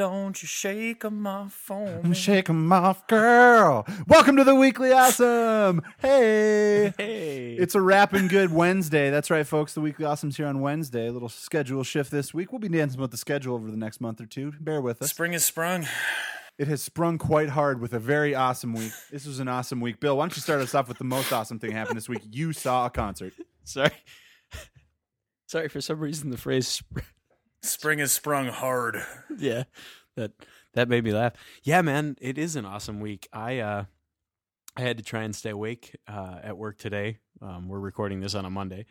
don't you shake 'em off for me? Shake 'em off, girl. Welcome to the Weekly Awesome. Hey. Hey. It's a rapping good Wednesday. That's right, folks. The Weekly Awesome's here on Wednesday. A little schedule shift this week. We'll be dancing with the schedule over the next month or two. Bear with us. Spring is sprung. It has sprung quite hard with a very awesome week. This was an awesome week. Bill, why don't you start us off with the most awesome thing happened this week? You saw a concert. Sorry. Sorry, for some reason the phrase sp- Spring has sprung hard. yeah, that that made me laugh. Yeah, man, it is an awesome week. I uh I had to try and stay awake uh at work today. Um we're recording this on a Monday.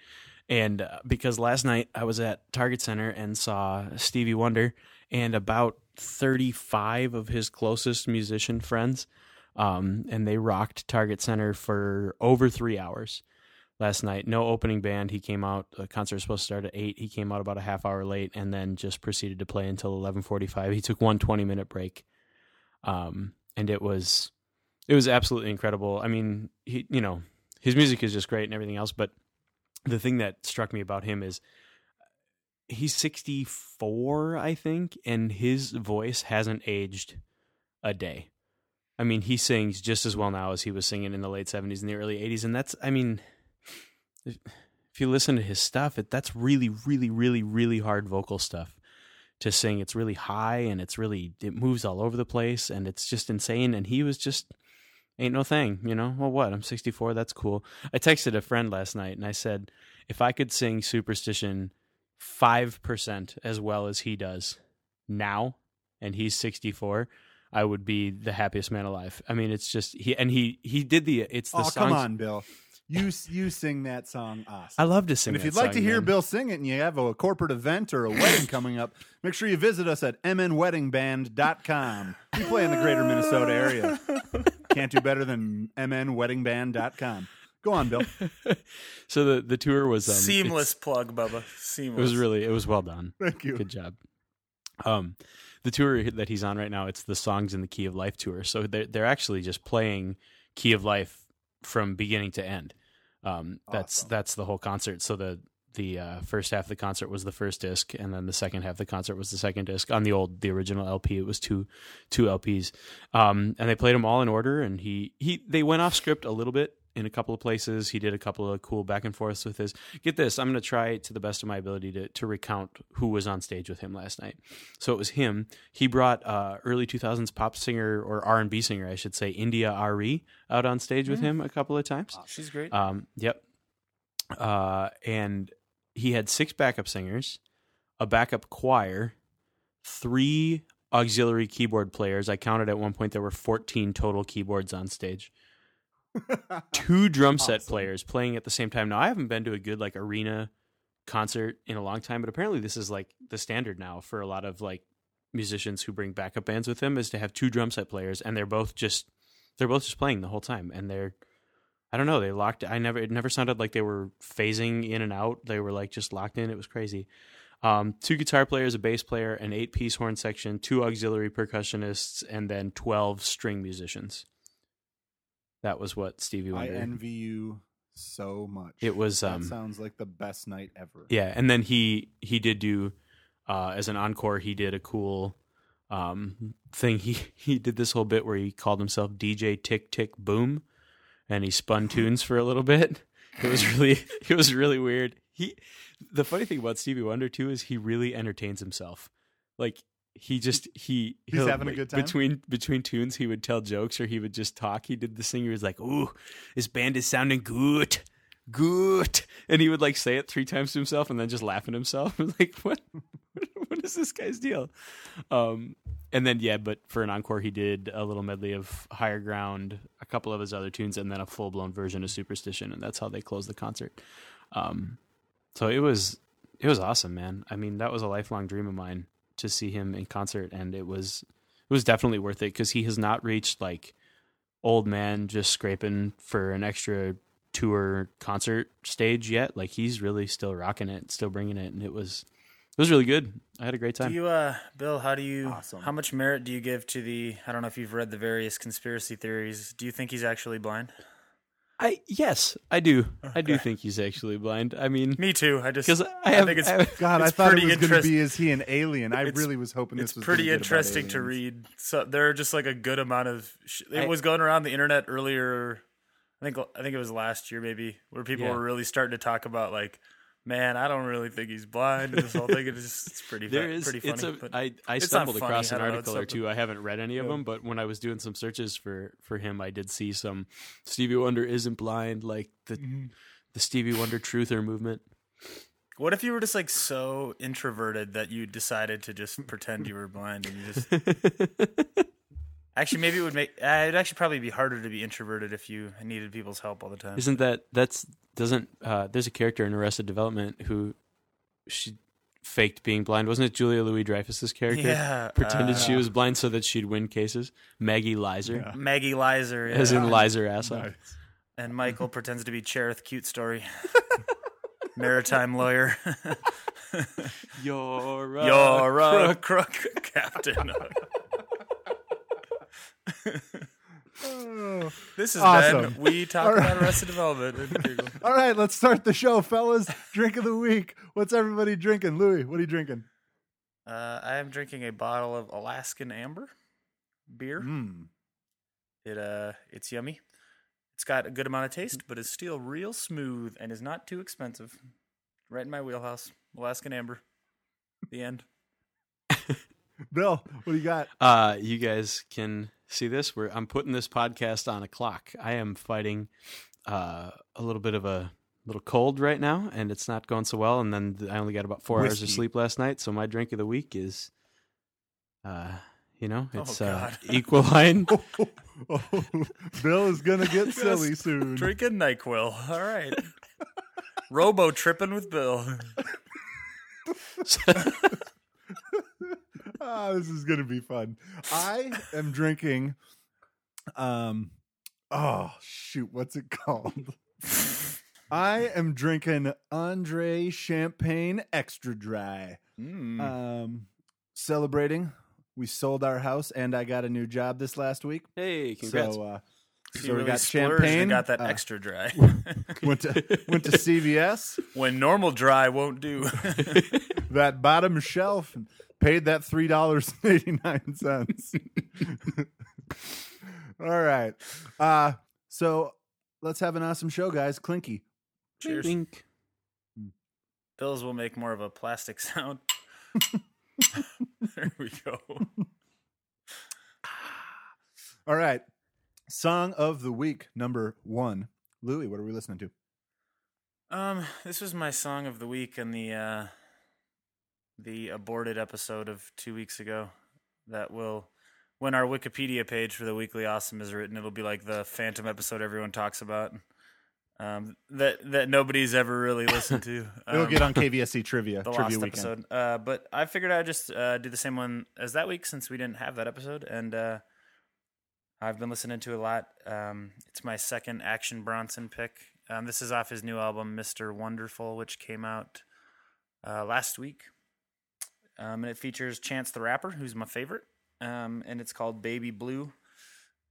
And uh, because last night I was at Target Center and saw Stevie Wonder and about 35 of his closest musician friends um and they rocked Target Center for over 3 hours last night. No opening band. He came out. The concert was supposed to start at eight. He came out about a half hour late, and then just proceeded to play until eleven forty five. He took one 20 minute break, um, and it was it was absolutely incredible. I mean, he you know his music is just great and everything else, but the thing that struck me about him is he's sixty four, I think, and his voice hasn't aged a day. I mean, he sings just as well now as he was singing in the late 70s and the early 80s. And that's, I mean, if you listen to his stuff, it that's really, really, really, really hard vocal stuff to sing. It's really high and it's really it moves all over the place and it's just insane. And he was just ain't no thing, you know. Well, what? I'm 64. That's cool. I texted a friend last night and I said, if I could sing Superstition five percent as well as he does now, and he's 64. I would be the happiest man alive. I mean, it's just he and he he did the it's the oh, songs. come on, Bill. You you sing that song awesome. I love to sing. and if that you'd like to hear man. Bill sing it and you have a corporate event or a wedding coming up, make sure you visit us at mnweddingband.com. We play in the greater Minnesota area. Can't do better than mnweddingband.com. Go on, Bill. so the the tour was um, Seamless it's- plug, Bubba. Seamless. It was really it was well done. Thank you. Good job. Um, the tour that he's on right now, it's the songs in the Key of Life tour. So they're they're actually just playing Key of Life from beginning to end. Um, that's Awesome. that's the whole concert. So the the uh, first half of the concert was the first disc, and then the second half of the concert was the second disc. On the old the original LP, it was two two LPs, um, and they played them all in order. And he he they went off script a little bit in a couple of places. He did a couple of cool back and forths with his. Get this, I'm going to try to the best of my ability to to recount who was on stage with him last night. So it was him. He brought uh, early 2000s pop singer or R&B singer, I should say, India Arie, out on stage with him a couple of times. She's great. Um, yep. Uh, and he had six backup singers, a backup choir, three auxiliary keyboard players. I counted at one point there were 14 total keyboards on stage. Two drum set Awesome. players playing at the same time. Now I haven't been to a good like arena concert in a long time, but apparently this is like the standard now for a lot of like musicians who bring backup bands with them is to have two drum set players and they're both just they're both just playing the whole time and they're I don't know. They locked. I never. It never sounded like they were phasing in and out. They were like just locked in. It was crazy. Um, two guitar players, a bass player, an eight-piece horn section, two auxiliary percussionists, and then twelve string musicians. That was what Stevie Wonder. I envy you so much. It was, That um, sounds like the best night ever. Yeah, and then he he did do uh, as an encore. He did a cool um, thing. He he did this whole bit where he called himself DJ Tick Tick Boom, and he spun tunes for a little bit. It was really it was really weird. He the funny thing about Stevie Wonder too is he really entertains himself. Like he just he He's having a good time? between between tunes. He would tell jokes or he would just talk. He did this thing. He was like, "Ooh, this band is sounding good." good and he would like say it three times to himself and then just laugh at himself like what what is this guy's deal um and then yeah but for an encore he did a little medley of higher ground a couple of his other tunes and then a full-blown version of superstition and that's how they closed the concert um so it was it was awesome man i mean that was a lifelong dream of mine to see him in concert and it was it was definitely worth it because he has not reached like old man just scraping for an extra tour concert stage yet. Like he's really still rocking it, still bringing it, and it was it was really good. I had a great Do time. you, uh, Bill? How do you? Awesome. How much merit do you give to the? I don't know if you've read the various conspiracy theories. Do you think he's actually blind? I yes, I do. I do think he's actually blind. I mean, Me too. I just because I have. think it's I- God, I thought it was going to be is he an alien? I really was hoping this it's was pretty gonna about interesting to read. So there are just like a good amount of. Sh- it I- was going around the internet earlier. I think I think it was last year maybe where people Yeah. were really starting to talk about like, man, I don't really think he's blind. This whole thing is just it's pretty. there is. pretty funny. it's a. I I stumbled funny, across I an don't know, article or two. I haven't read any of Yeah. them, but when I was doing some searches for for him, I did see some Stevie Wonder isn't blind, like the Mm-hmm. the Stevie Wonder truther movement. what if you were just like so introverted that you decided to just pretend you were blind and you just actually maybe it would make uh, it'd actually probably be harder to be introverted if you needed people's help all the time. Isn't that that's doesn't uh there's a character in Arrested Development who she faked being blind. Wasn't it Julia Louis Dreyfus's character? Yeah, Pretended uh, she was blind so that she'd win cases. Maggie Lizer. Yeah. Maggie Lizer, yeah. As in Lizer asshole. Nice. and Michael pretends to be Chareth Cutestory, maritime lawyer. You're a You're a crook. crook, Captain. Oh. this is Awesome. Ben. We talk All about right. Arrested Development. All right, let's start the show, fellas. Drink of the week. What's everybody drinking? Louis, what are you drinking? Uh, I am drinking a bottle of Alaskan Amber beer. Mm. It uh, it's yummy. It's got a good amount of taste, but it's still real smooth and is not too expensive. Right in my wheelhouse. Alaskan Amber. The end. Bill, what do you got? Uh, you guys can see this. Where I'm putting this podcast on a clock. I am fighting uh, a little bit of a little cold right now, and it's not going so well. And then I only got about four hours of sleep last night, so my drink of the week is, uh, you know, Oh, it's uh, God. Equaline. Oh, Bill is gonna get silly soon. Drinking NyQuil. All right. Robo tripping with Bill. Ah, this is gonna be fun. I am drinking. Um, oh shoot, what's it called? I am drinking Andre Champagne Extra Dry. Mm. Um, celebrating. We sold our house, and I got a new job this last week. hey, congrats! So, uh, So we really got champagne. and got that uh, extra dry. went to went to CVS. when normal dry won't do. that bottom shelf and paid that three dollars and eighty nine cents. All right. Uh so let's have an awesome show, guys. Clinky. Cheers. Dink. Bill's will make more of a plastic sound. there we go. All right. Song of the week, number one. Louis, what are we listening to? Um, this was my song of the week in the uh the aborted episode of two weeks ago. That will when our Wikipedia page for the Weekly Awesome is written, it'll be like the Phantom episode everyone talks about. Um, that that nobody's ever really listened to. It'll Um, get on KVSC trivia the trivia weekend. episode. Uh, but I figured I'd just uh, do the same one as that week since we didn't have that episode, and uh, I've been listening to a lot. Um, it's my second Action Bronson pick. Um, this is off his new album, Mister Wonderful, which came out uh, last week, um, and it features Chance the Rapper, who's my favorite, um, and it's called Baby Blue.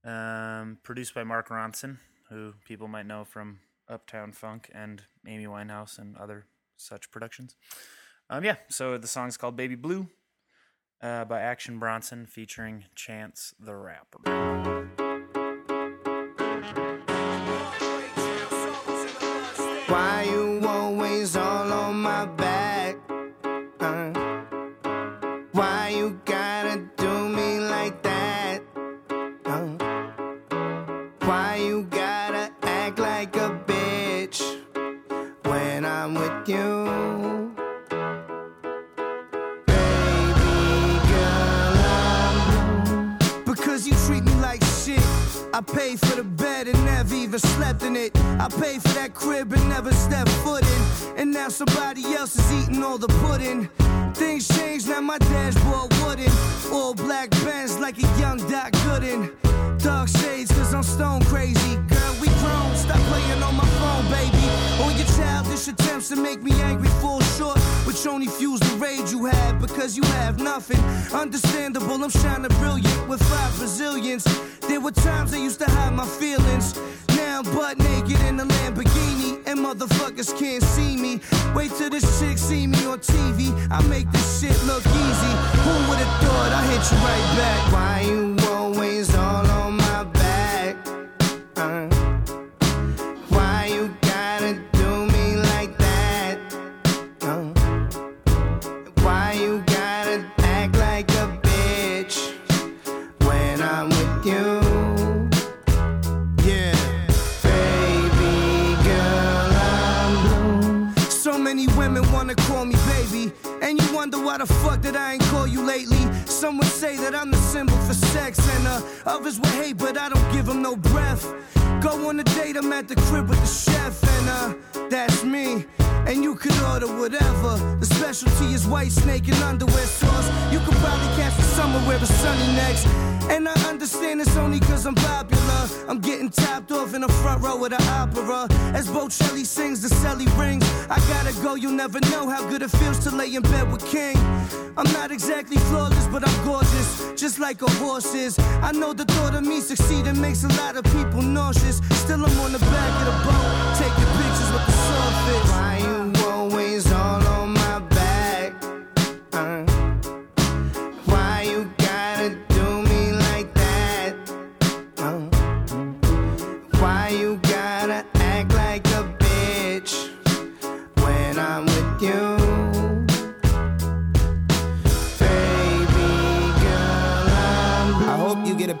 Um, produced by Mark Ronson, who people might know from Uptown Funk and Amy Winehouse and other such productions. Um, yeah, so the song's called Baby Blue uh, by Action Bronson featuring Chance the Rapper. Why you Understandable,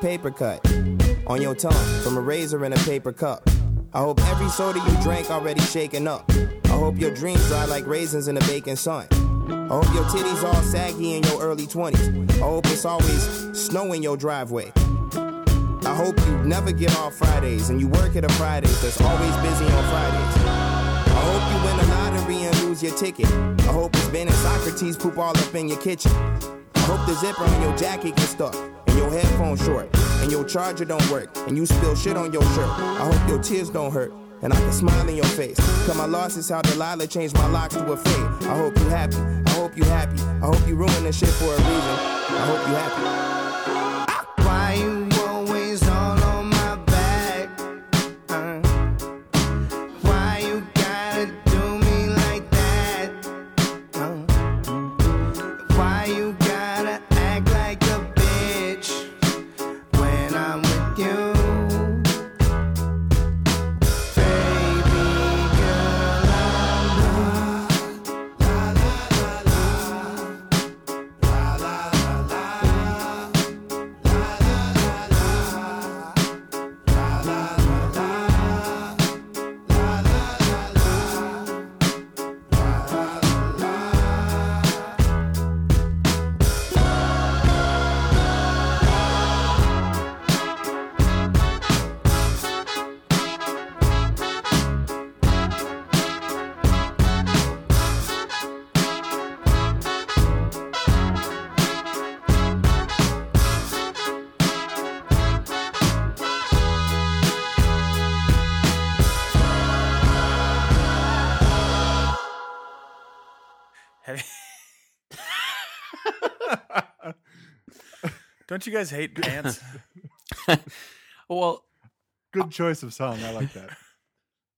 paper cut on your tongue from a razor in a paper cup. I hope every soda you drank already shaken up. I hope your dreams dry like raisins in the baking sun. I hope your titties all saggy in your early 20s. I hope it's always snow in your driveway. I hope you never get off Fridays and you work at a Fridays that's always busy on Fridays. I hope you win the lottery and lose your ticket. I hope it's Ben and Socrates poop all up in your kitchen. I hope the zipper on your jacket gets stuck and your headphones short and your charger don't work and you spill shit on your shirt. I hope your tears don't hurt and I can smile in your face. Cause my loss is how Delilah changed my locks to a fade. I hope you happy. I hope you happy. I hope you ruin this shit for a reason. I hope you happy. Don't you guys hate pants? Well, Good choice of song. I like that.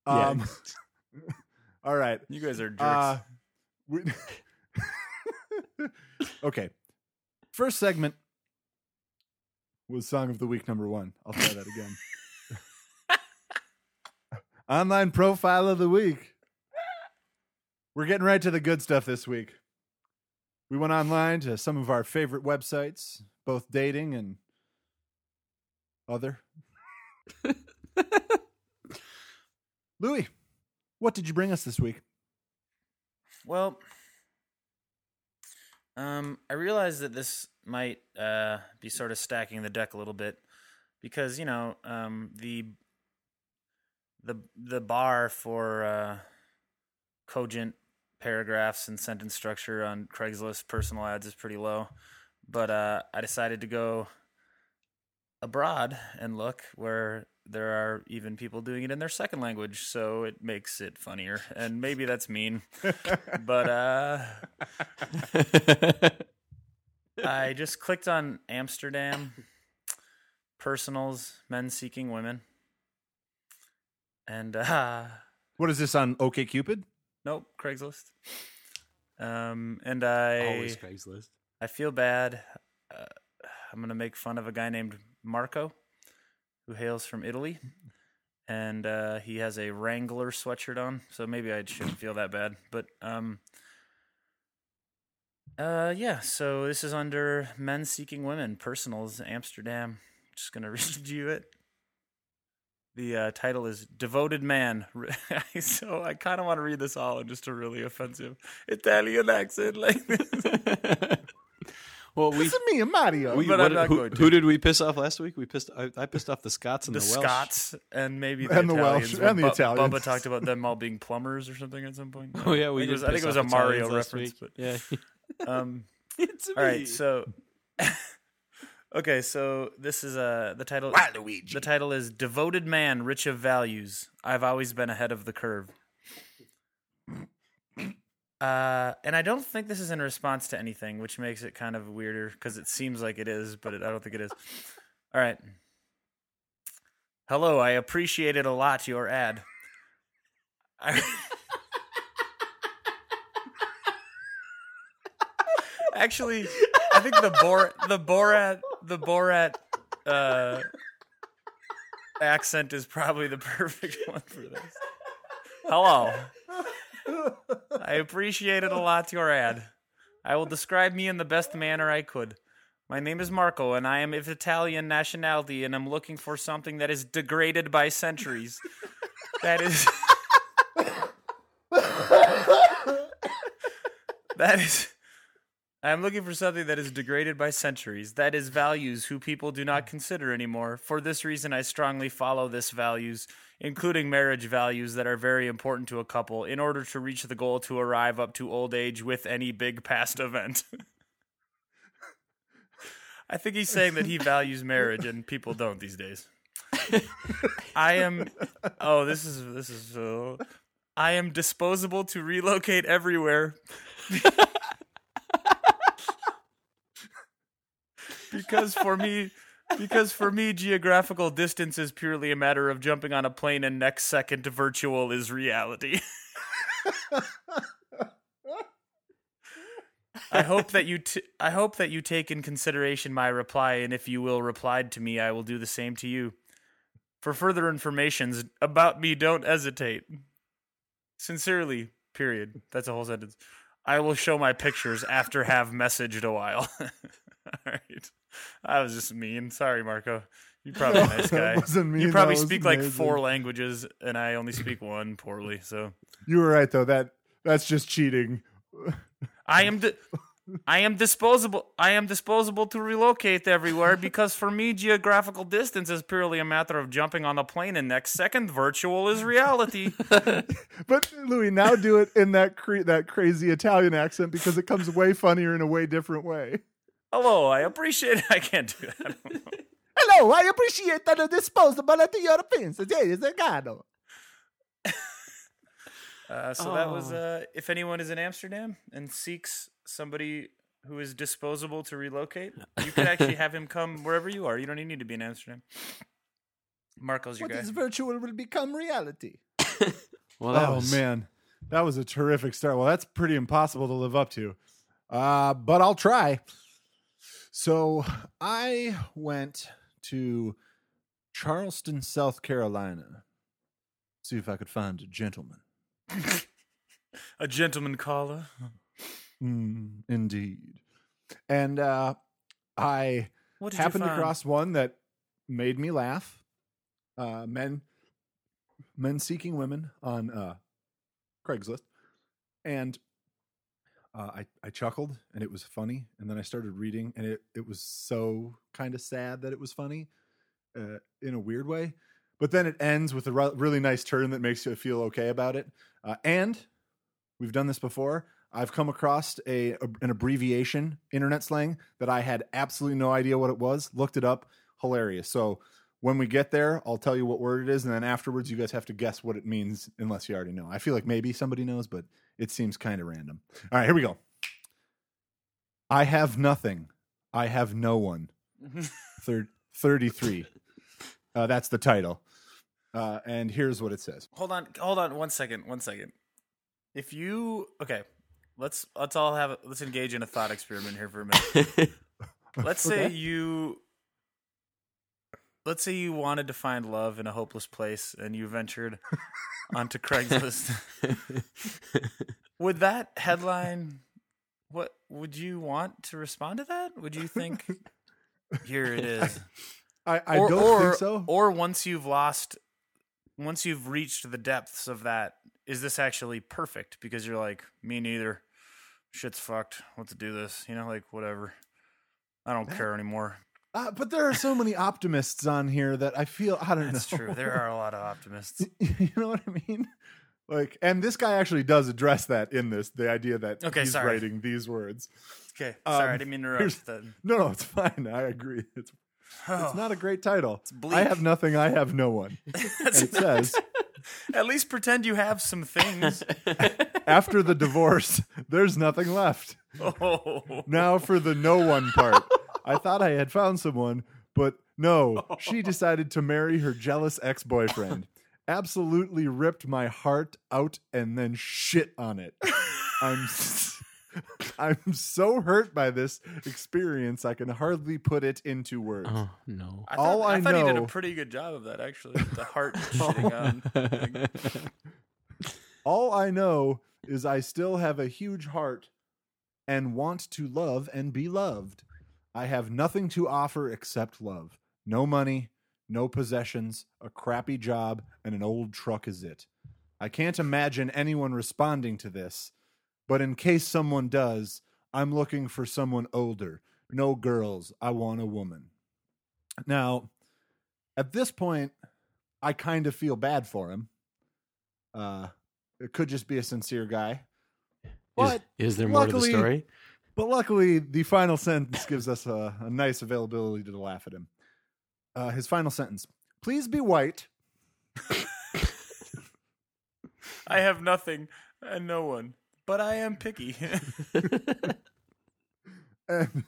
Yeah. Um, all right. You guys are jerks. Uh, we, okay. First segment was Song of the Week number one. I'll try that again. Online profile of the week. We're getting right to the good stuff this week. We went online to some of our favorite websites, both dating and other. Louis, what did you bring us this week? Well, um, I realize that this might uh, be sort of stacking the deck a little bit because you know um, the the the bar for uh, cogent paragraphs and sentence structure on Craigslist personal ads is pretty low, but uh, I decided to go abroad and look where there are even people doing it in their second language, so it makes it funnier. And maybe that's mean, but uh, I just clicked on Amsterdam personals, men seeking women, and uh, What is this on OkCupid? Nope, Craigslist. Um, and I Always Craigslist. I feel bad. Uh, I'm gonna make fun of a guy named Marco, who hails from Italy, and uh, he has a Wrangler sweatshirt on. So maybe I shouldn't feel that bad. But um, uh, yeah. So this is under Men Seeking Women Personals Amsterdam. Just gonna read you it. The uh, title is "Devoted Man." so I kind of want to read this all in just a really offensive Italian accent, like this. Well, we, This is me and Mario. we but what- I'm not who, going to. who did we piss off last week? We pissed. I, I pissed off the Scots and the, the, Welsh. Scots and maybe the And the Italians. Welsh, and the Bu- Italians. Bubba talked about them all being plumbers or something at some point. Oh yeah, we I think it was, I think it was a off Mario reference. but Yeah, um, it's all right, so okay, so this is uh, the title. The title is "Devoted Man, Rich of Values." I've always been ahead of the curve. Uh, and I don't think this is in response to anything, which makes it kind of weirder because it seems like it is, but it, I don't think it is. All right. Hello, I appreciated it a lot your ad. I- Actually, think the Bor the Borat the Borat uh, accent is probably the perfect one for this. Hello. I appreciated a lot your ad. I will describe me in the best manner I could. My name is Marco, and I am of Italian nationality, and I'm looking for something that is degraded by centuries. That is. that is. I'm looking for something that is degraded by centuries. That is values who people do not consider anymore. For this reason, I strongly follow this values, including marriage values that are very important to a couple, in order to reach the goal to arrive up to old age with any big past event. I think he's saying that he values marriage and people don't these days. I am. Oh, this is this is so. I am disposable to relocate everywhere. because for me because for me geographical distance is purely a matter of jumping on a plane and next second virtual is reality. I hope that you t- I hope that you take in consideration my reply and if you will replied to me I will do the same to you. For further informations about me don't hesitate. Sincerely, period. That's a whole sentence. I will show my pictures after have messaged a while. All right. I was just mean. Sorry, Marco. You're probably a nice guy. Wasn't mean, you probably speak like four languages, and I only speak one poorly. So You were right though. That that's just cheating. I am di- I am disposable. I am disposable to relocate everywhere because for me, geographical distance is purely a matter of jumping on a plane, and next second, virtual is reality. But Louis, now do it in that cre- that crazy Italian accent because it comes way funnier in a way different way. Hello, I appreciate. I can't do that. Hello, I appreciate that a disposable at the Europeans. Gado. Uh, so that was uh, if anyone is in Amsterdam and seeks somebody who is disposable to relocate, you could actually have him come wherever you are. You don't even need to be in Amsterdam. Marco's your What guy. is virtual will become reality. Well, that oh was, man, that was a terrific start. Well, that's pretty impossible to live up to, uh, but I'll try. So I went to Charleston, South Carolina, see if I could find a gentleman. A gentleman caller. Mm, indeed, and uh, I happened across one that made me laugh. Uh, men, men seeking women on uh, Craigslist, and uh, I I chuckled and it was funny, and then I started reading and it it was so kind of sad that it was funny, uh, in a weird way. But then it ends with a re- really nice turn that makes you feel okay about it. Uh, and we've done this before. I've come across a an abbreviation, internet slang that I had absolutely no idea what it was. Looked it up, hilarious. So when we get there, I'll tell you what word it is, and then afterwards, you guys have to guess what it means, unless you already know. I feel like maybe somebody knows, but it seems kind of random. All right, here we go. I have nothing. I have no one. Thir- Thirty-three. Uh, that's the title. Uh, and here's what it says. Hold on, hold on, one second, one second. If you okay, let's let's all have let's engage in a thought experiment here for a minute. Let's say Okay. you let's say you wanted to find love in a hopeless place and you ventured onto Craigslist. would that headline what would you want to respond to that? Would you think here it is? I, I or, don't or, think so. Or once you've lost, once you've reached the depths of that, is this actually perfect? Because you're like, me neither. Shit's fucked. Let's do this. You know, like whatever. I don't care anymore. Uh, but there are so many optimists on here that I feel I don't That's know. true. There are a lot of optimists. you know what I mean? Like, and this guy actually does address that in this the idea that Okay, he's sorry. writing these words. Okay, Um, sorry, I didn't mean to interrupt. No, no, it's fine. I agree. It's it's not a great title. I have nothing. I have no one. It says At least pretend you have some things. after the divorce, there's nothing left. oh, Now for the no one part. I thought I had found someone, but no, she decided to marry her jealous ex boyfriend. Absolutely ripped my heart out and then shit on it. I'm s- I'm so hurt by this experience I can hardly put it into words. oh no. I thought, All I thought he did a pretty good job of that. Actually, the heart shitting on. All I know is I still have a huge heart and want to love and be loved. I have nothing to offer except love. No money, no possessions, a crappy job, and an old truck is it. I can't imagine anyone responding to this, but in case someone does, I'm looking for someone older. No girls, I want a woman. Now, at this point, I kind of feel bad for him. Uh, it could just be a sincere guy. Is, But is there more to the story? But luckily, the final sentence gives us a, a nice availability to laugh at him. Uh, his final sentence: "Please be white." I have nothing and no one, but I am picky. and,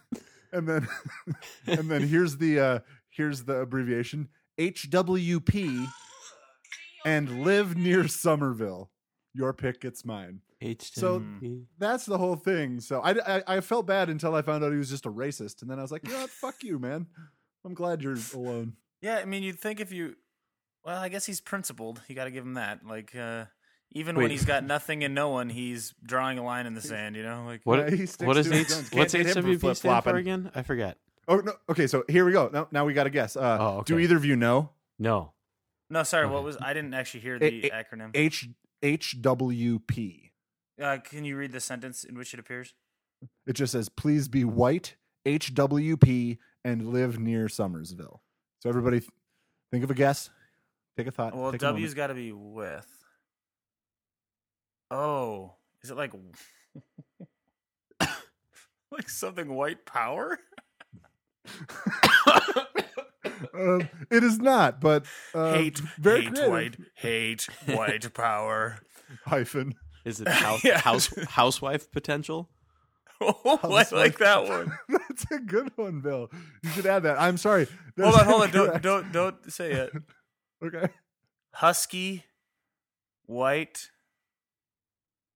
and then and then here's the uh here's the abbreviation HWP and live near Summerville. Your pick gets mine. So- That's the whole thing. So I, I I felt bad until I found out he was just a racist, and then I was like, you know? Fuck you, man. I'm glad you're alone. yeah, I mean, you'd think if you, well, I guess he's principled. You got to give him that. Like, uh, even when he's got nothing and no one, he's drawing a line in the sand. You know, like What, Yeah, he sticks what is to his H, guns. what's Can't get him for HWP stand for flip-flopping. again? I forgot. Oh no. Okay, so here we go. Now now we got to guess. Uh, Oh, Do either of you know No, No. sorry. Okay. What was? I didn't actually hear the It- it- acronym. H HWP? Uh, can you read the sentence in which it appears? It just says, "Please be white, HWP, and live near Summerville." So everybody, th- think of a guess. Take a thought. Well, W's got to be with. Oh, is it like like something white power? Um, it is not, but uh, hate, very hate creative. white, hate white power. hyphen. Is it house, Yeah. house housewife potential? Oh, I like that one. That's a good one, Bill. You should add that. I'm sorry. Hold on, hold on. Don't, don't, don't say it. Okay. Husky, white,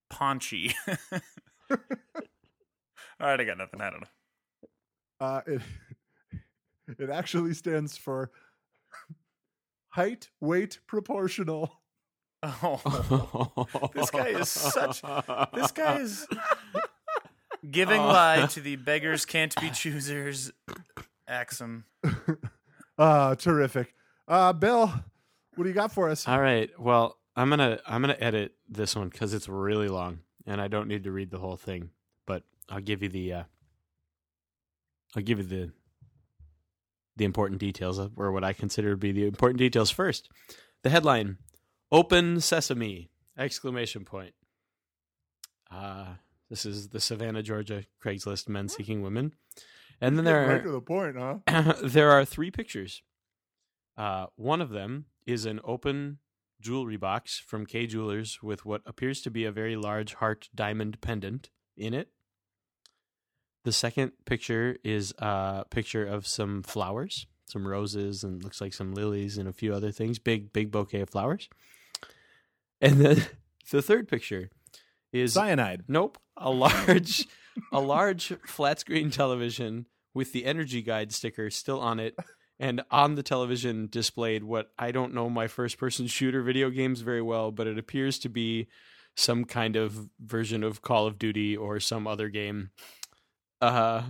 paunchy. All right, I got nothing. I don't know. Uh, it it actually stands for height, weight, proportional. Oh, this guy is such. This guy is giving lie to the beggars can't be choosers axiom. Ah, terrific. Uh, Bill, what do you got for us? All right. Well, I'm gonna I'm gonna edit this one because it's really long, and I don't need to read the whole thing. But I'll give you the uh, I'll give you the the important details or what I consider to be the important details first. The headline: "Open Sesame!" Exclamation point. Uh this is the Savannah, Georgia Craigslist men seeking women, and then there are right to the point, huh? there are three pictures. Uh, one of them is an open jewelry box from Kay Jewelers with what appears to be a very large heart diamond pendant in it. The second picture is a picture of some flowers some roses and looks like some lilies and a few other things. Big big bouquet of flowers. And then the third picture is Cyanide. Nope. A large a large flat screen television with the energy guide sticker still on it and on the television displayed what I don't know my first person shooter video games very well, but it appears to be some kind of version of Call of Duty or some other game. Uh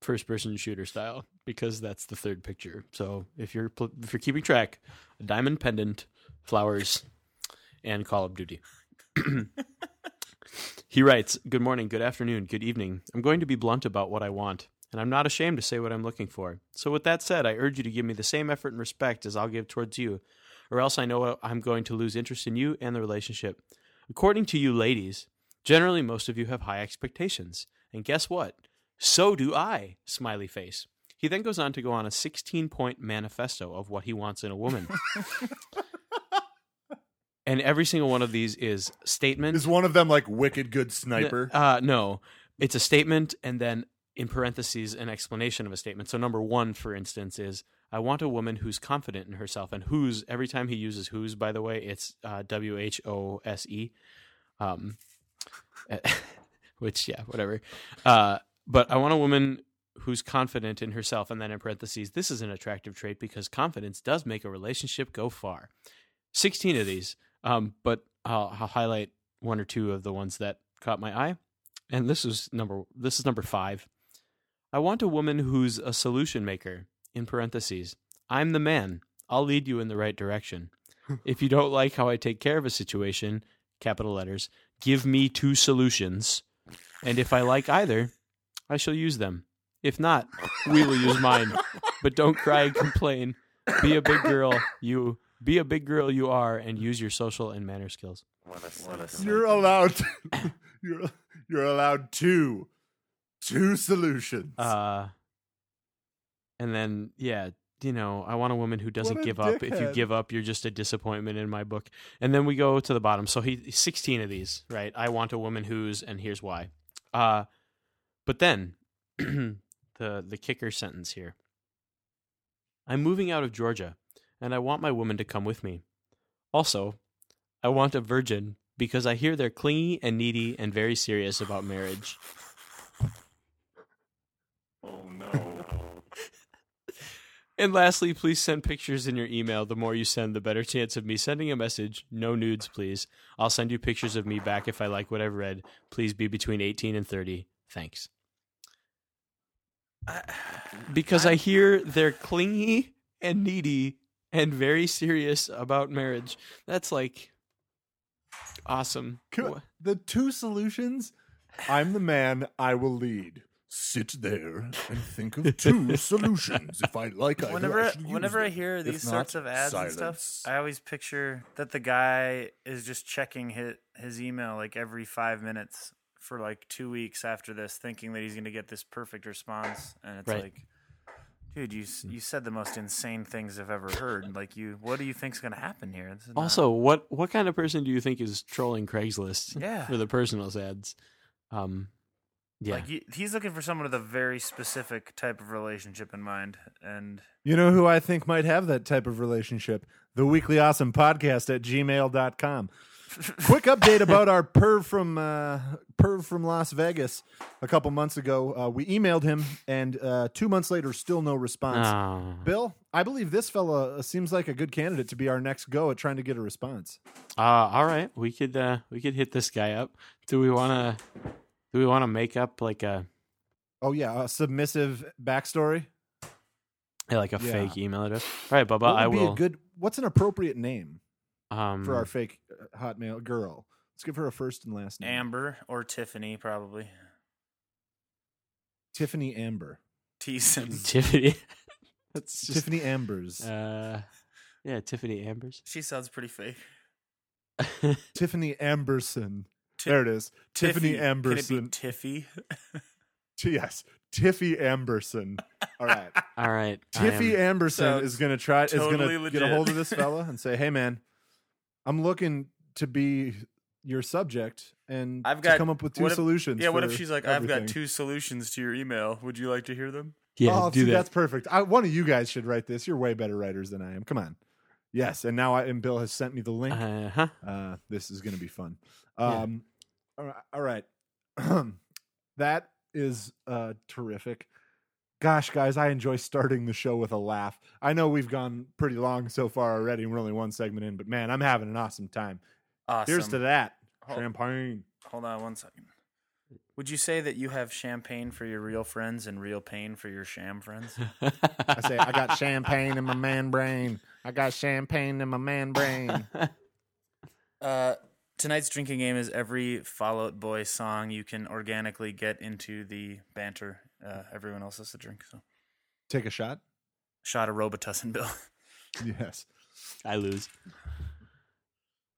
first person shooter style because that's the third picture. So if you're if you're keeping track, a diamond pendant, flowers and Call of Duty. He writes, Good morning, good afternoon, good evening. I'm going to be blunt about what I want, and I'm not ashamed to say what I'm looking for. So, with that said, I urge you to give me the same effort and respect as I'll give towards you, or else I know I'm going to lose interest in you and the relationship. According to you ladies, generally most of you have high expectations. And guess what? So do I, smiley face. He then goes on to go on a 16 point manifesto of what he wants in a woman. and every single one of these is statement. Is one of them like wicked good sniper? Uh, no, it's a statement, and then in parentheses, an explanation of a statement. So number one, for instance, is I want a woman who's confident in herself, and who's every time he uses who's, by the way, it's uh, W H O S E, um, which yeah, whatever. Uh, but I want a woman who's confident in herself, and then in parentheses, this is an attractive trait because confidence does make a relationship go far. Sixteen of these. Um, but I'll, I'll highlight one or two of the ones that caught my eye. And this is number this is number five. I want a woman who's a solution maker. In parentheses, I'm the man. I'll lead you in the right direction. if you don't like how I take care of a situation, capital letters, give me two solutions. And if I like either, I shall use them. If not, we will use mine. But don't cry and complain. Be a big girl, you be a big girl you are and use your social and manner skills. What a, what a You're allowed. To, you're you're allowed two, two solutions. Uh, and then yeah, you know, I want a woman who doesn't What a give up. If you give up, you're just a disappointment in my book. And then we go to the bottom. So he 16 of these, right? I want a woman who's and here's why. Uh but then the the kicker sentence here. I'm moving out of Georgia and I want my woman to come with me. Also, I want a virgin because I hear they're clingy and needy and very serious about marriage. Oh no. And lastly, please send pictures in your email. The more you send, the better chance of me sending a message. No nudes, please. I'll send you pictures of me back if I like what I've read. Please be between 18 and 30. Thanks. Because I hear they're clingy and needy and very serious about marriage. That's like awesome. Co- Wha- the two solutions. I'm the man. I will lead. Sit there and think of two solutions. If I like either, whenever I shall use whenever I hear these not, sorts of ads silence. and stuff, I always picture that the guy is just checking his his email like every five minutes for like two weeks after this, thinking that he's going to get this perfect response, and it's Right. like, dude, you you said the most insane things I've ever heard. Like, you, what do you think's going to happen here? Not- Also, what what kind of person do you think is trolling Craigslist Yeah. for the personal ads? Um, yeah. like you, he's looking for someone with a very specific type of relationship in mind, and You know who I think might have that type of relationship? The Weekly Awesome Podcast at gmail.com. Quick update about our perv from uh, perv from Las Vegas. A couple months ago, uh, we emailed him, and uh, two months later, still no response. Ah. Bill, I believe this fella uh, seems like a good candidate to be our next go at trying to get a response. Uh, all right, we could uh, we could hit this guy up. Do we want to? Do we want to make up like a Oh yeah, a submissive backstory. Yeah, like a Yeah. fake email address? All right, Bubba, I be will. a good? What's an appropriate name um, for our fake uh, Hotmail girl? Let's give her a first and last name. Amber or Tiffany probably. Tiffany Amber. Teason. Tiffany. That's just, Tiffany Ambers. Uh, yeah, Tiffany Ambers. She sounds pretty fake. Tiffany Amberson. Ti- there it is. Tiffany Tiffy. Can it be Amberson. Tiffy? T- yes, Tiffy Amberson. All right. all right, I Tiffy am- Amberson Sounds is going to try is going totally to get a hold of this fella and say, "Hey man, I'm looking to be your subject and I've got to got- come up with two what if- solutions." Yeah, what if she's like, I've got two solutions to your email. Would you like to hear them? Yeah, oh, do see, that. that's perfect. I, one of you guys should write this. You're way better writers than I am. Come on. Yes, and now I, and Bill has sent me the link. Uh huh. Uh, this is going to be fun. Yeah. Um, all right, all right. that is uh, terrific. Gosh, guys, I enjoy starting the show with a laugh. I know we've gone pretty long so far already, and we're only one segment in, but man, I'm having an awesome time. Awesome. Here's to that Hold- champagne. Hold on one second. Would you say that you have champagne for your real friends and real pain for your sham friends? I say I got champagne in my man brain. I got champagne in my man brain. Uh, tonight's drinking game is every Fall Out Boy song you can organically get into the banter. Uh, everyone else has to drink. So, Take a shot. shot of Robitussin, Bill. Yes. I lose.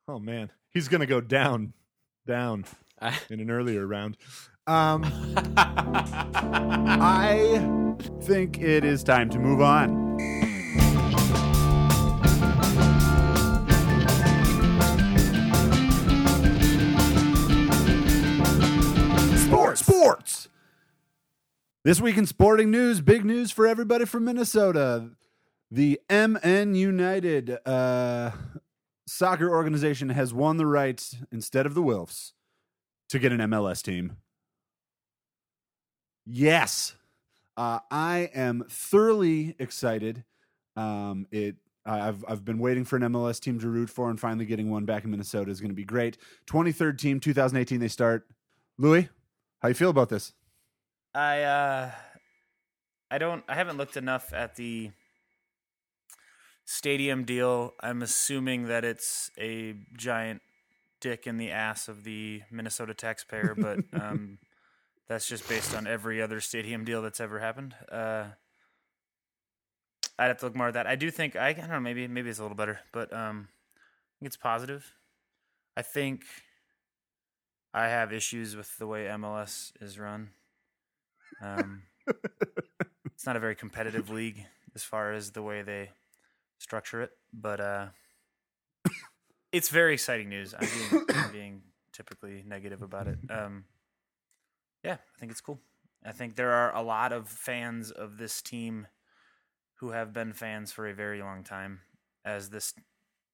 Oh man, he's gonna go down, down I, in an earlier round. Um, I think it is time to move on. Sports, sports. This week in sporting news, big news for everybody from Minnesota. The MN United uh, soccer organization has won the rights instead of the Wilfs, to get an MLS team. Yes, uh, I am thoroughly excited. Um, it I've I've been waiting for an MLS team to root for, and finally getting one back in Minnesota is going to be great. Twenty third team, 2018. They start. Louis, how you feel about this? I uh, I don't. I haven't looked enough at the stadium deal. I'm assuming that it's a giant dick in the ass of the Minnesota taxpayer, but um, that's just based on every other stadium deal that's ever happened. Uh, I'd have to look more at that. I do think I, I don't know. Maybe maybe it's a little better, but um, I think it's positive. I think I have issues with the way MLS is run. Um, it's not a very competitive league as far as the way they structure it, but uh, it's very exciting news. I'm being, I'm being typically negative about it. Um, yeah, I think it's cool. I think there are a lot of fans of this team who have been fans for a very long time, as this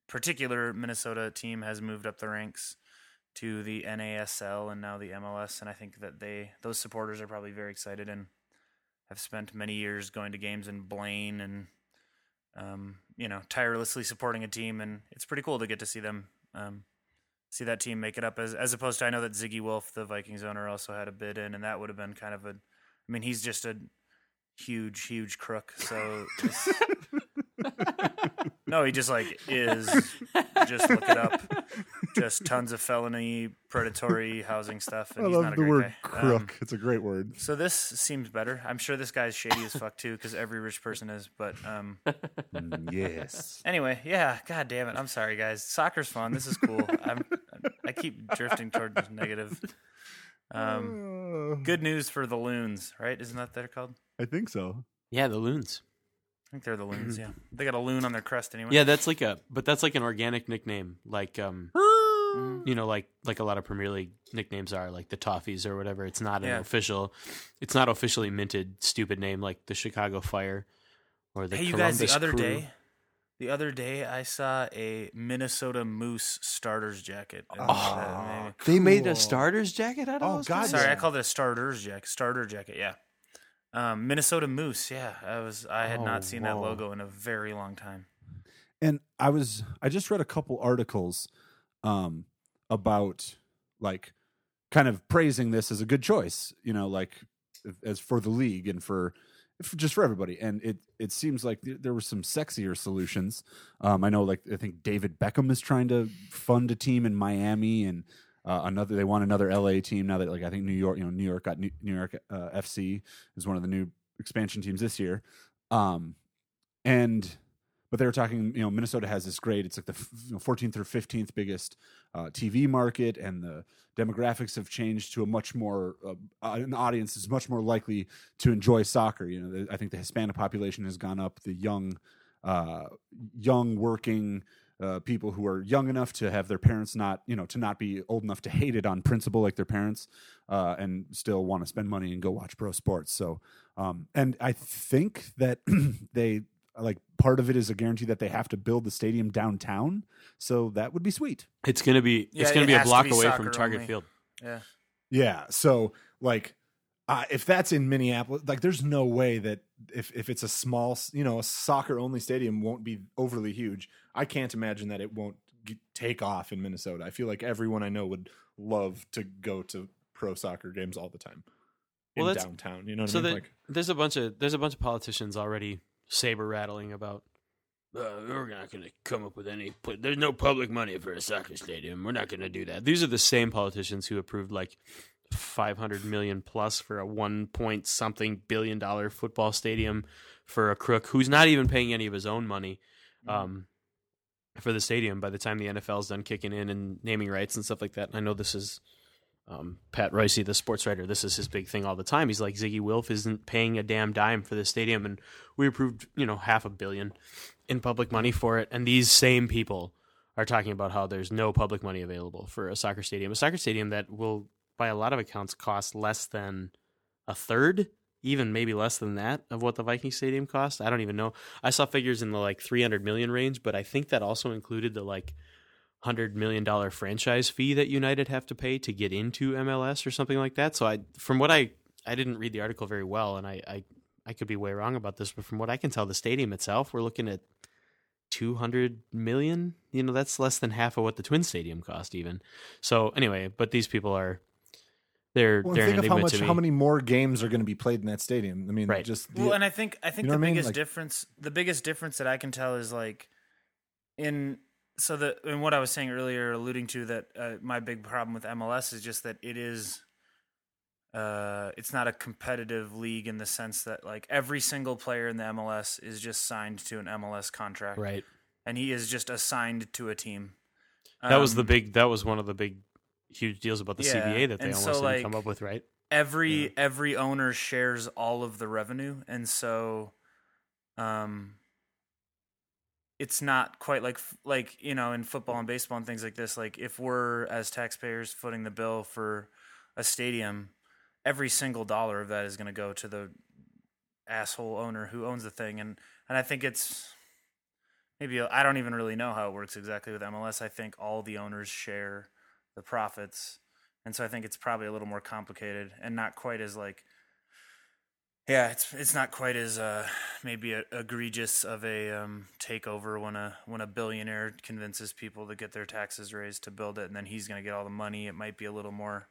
particular Minnesota team has moved up the ranks to the NASL and now the MLS, and I think that they those supporters are probably very excited and have spent many years going to games in Blaine and um, you know tirelessly supporting a team, and it's pretty cool to get to see them um, see that team make it up. As as opposed to I know that Zygi Wilf, the Vikings owner, also had a bid in, and that would have been kind of a. I mean, he's just a huge, huge crook. So no, he just like is. Just look it up. Just tons of felony, predatory housing stuff. And I he's love not a the great word guy. crook. Um, it's a great word. so this seems better. I'm sure this guy's shady as fuck too, because every rich person is. But um, yes. anyway, yeah. God damn it. I'm sorry, guys. Soccer's fun. This is cool. I'm. I keep drifting toward negative. Um, good news for the loons, right? Isn't that what they're called? I think so. yeah, the loons. I think they're the loons. Yeah, they got a loon on their crest anyway. Yeah, that's like a, but that's like an organic nickname, like um, Mm. you know, like like a lot of Premier League nicknames are, like the Toffees or whatever. It's not an Yeah. official, it's not officially minted stupid name like the Chicago Fire or the hey, you Columbus guys. The other Crew. day, the other day, I saw a Minnesota Moose starters jacket. and, Oh, maybe- They made Cool. a starter's jacket out of Oh, those God, guys? Sorry, Yeah. I called it a starters jacket. Starter jacket, yeah. Um, Minnesota Moose, yeah. I was I had Oh, not seen that logo in a very long time. And I was I just read a couple articles um about like kind of praising this as a good choice, you know, like as for the league and for, for just for everybody. And it it seems like th- there were some sexier solutions. Um I know like I think David Beckham is trying to fund a team in Miami and uh, another they want another LA team now that like I think New York, you know, New York got New, New York uh, FC is one of the new expansion teams this year. Um and but they were talking, you know, Minnesota has this great, it's like the f- you know, 14th or 15th biggest uh, TV market, and the demographics have changed to a much more, uh, an audience is much more likely to enjoy soccer. You know, I think the Hispanic population has gone up, the young, uh, young working uh, people who are young enough to have their parents not, you know, to not be old enough to hate it on principle like their parents, uh, and still want to spend money and go watch pro sports. So, um, and I think that they like part of it is a guarantee that they have to build the stadium downtown. So that would be sweet. It's gonna be Yeah, it's gonna it be a block be away from Target only. Field. Yeah. Yeah. So like, uh, if that's in Minneapolis, like, there's no way that if if it's a small, you know, a soccer only stadium won't be overly huge. I can't imagine that it won't g- take off in Minnesota. I feel like everyone I know would love to go to pro soccer games all the time in Well, downtown. You know what so I mean? like, There's a bunch of there's a bunch of politicians already saber rattling about. Uh, we're not going to come up with any. There's no public money for a soccer stadium. We're not going to do that. These are the same politicians who approved like 500 million plus for a one point something billion dollar football stadium for a crook who's not even paying any of his own money um, for the stadium. By the time the NFL's done kicking in and naming rights and stuff like that, and I know this is um, Pat Royce, the sports writer, this is his big thing all the time. He's like Zygi Wilf isn't paying a damn dime for the stadium, and we approved you know half a billion in public money for it, and these same people are talking about how there's no public money available for a soccer stadium, a soccer stadium that will, by a lot of accounts, cost less than a third, even maybe less than that of what the Viking Stadium cost. I don't even know. I saw figures in the like 300 million range, but I think that also included the like hundred million dollar franchise fee that United have to pay to get into MLS or something like that. So I, from what I, I didn't read the article very well, and I, I, I could be way wrong about this, but from what I can tell, the stadium itself, we're looking at two hundred million. You know, that's less than half of what the Twin Stadium cost, even. So anyway, but these people are, they're well, they're think an of how much, how many more games are going to be played in that stadium. I mean, Right. just the, Well, and I think I think know the what I mean? biggest Like- difference the biggest difference that I can tell is like in so the in what I was saying earlier, alluding to that uh, my big problem with MLS is just that it is uh it's not a competitive league in the sense that like every single player in the MLS is just signed to an MLS contract right. and he is just assigned to a team. That was the Um, big. That was one of the big, huge deals about the Yeah, CBA that they and almost so, didn't like, come up with, right? every every owner shares all of the revenue and so um it's not quite like like you know in football and baseball and things like this like if we're as taxpayers footing the bill for a stadium every single dollar of that is going to go to the asshole owner who owns the thing and and I think it's maybe I don't even really know how it works exactly with MLS I think all the owners share the profits and so I think it's probably a little more complicated and not quite as like yeah it's it's not quite as uh maybe a, egregious of a um takeover when a when a billionaire convinces people to get their taxes raised to build it and then he's going to get all the money it might be a little more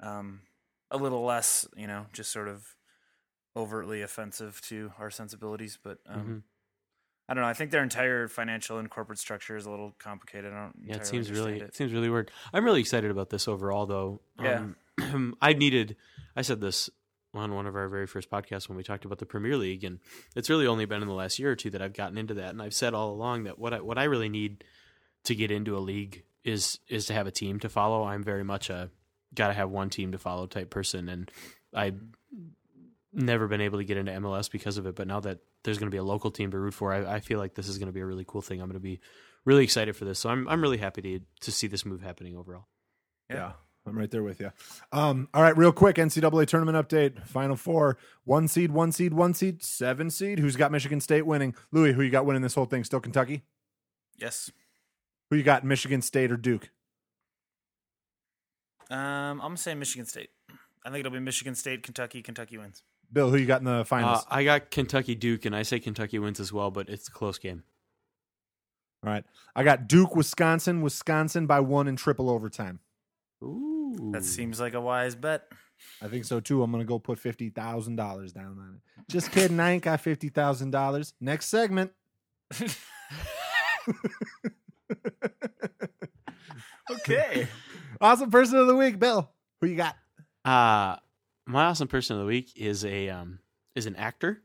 um a little less you know just sort of overtly offensive to our sensibilities but um Mhm. I don't know. I think their entire financial and corporate structure is a little complicated. I don't. Yeah, it seems really understand it. seems really weird. I'm really excited about this overall, though. Yeah. Um, I needed. I said this on one of our very first podcasts when we talked about the Premier League, and it's really only been in the last year or two that I've gotten into that. And I've said all along that what I what I really need to get into a league is is to have a team to follow. I'm very much a got to have one team to follow type person, and I've never been able to get into MLS because of it. But now that there's going to be a local team to root for, I, I feel like this is going to be a really cool thing. I'm going to be really excited for this. So I'm I'm really happy to to see this move happening overall. Yeah. I'm right there with you. Um, all right, real quick NCAA tournament update. Final four: one seed, one seed, one seed, seven seed. Who's got Michigan State winning? Louis, who you got winning this whole thing? Still Kentucky. Yes. Who you got? Michigan State or Duke? Um, I'm gonna say Michigan State. I think it'll be Michigan State, Kentucky. Kentucky wins. Bill, who you got in the Uh, finals? I got Kentucky Duke, and I say Kentucky wins as well, but it's a close game. all right, I got Duke, Wisconsin, Wisconsin by one in triple overtime. Ooh, That seems like a wise bet. I think so too. I'm gonna go put fifty thousand dollars down on it. Just kidding. I ain't got fifty thousand dollars. Next segment. Okay. Awesome person of the week, Bill. Who you got? Uh my awesome person of the week is a um is an actor.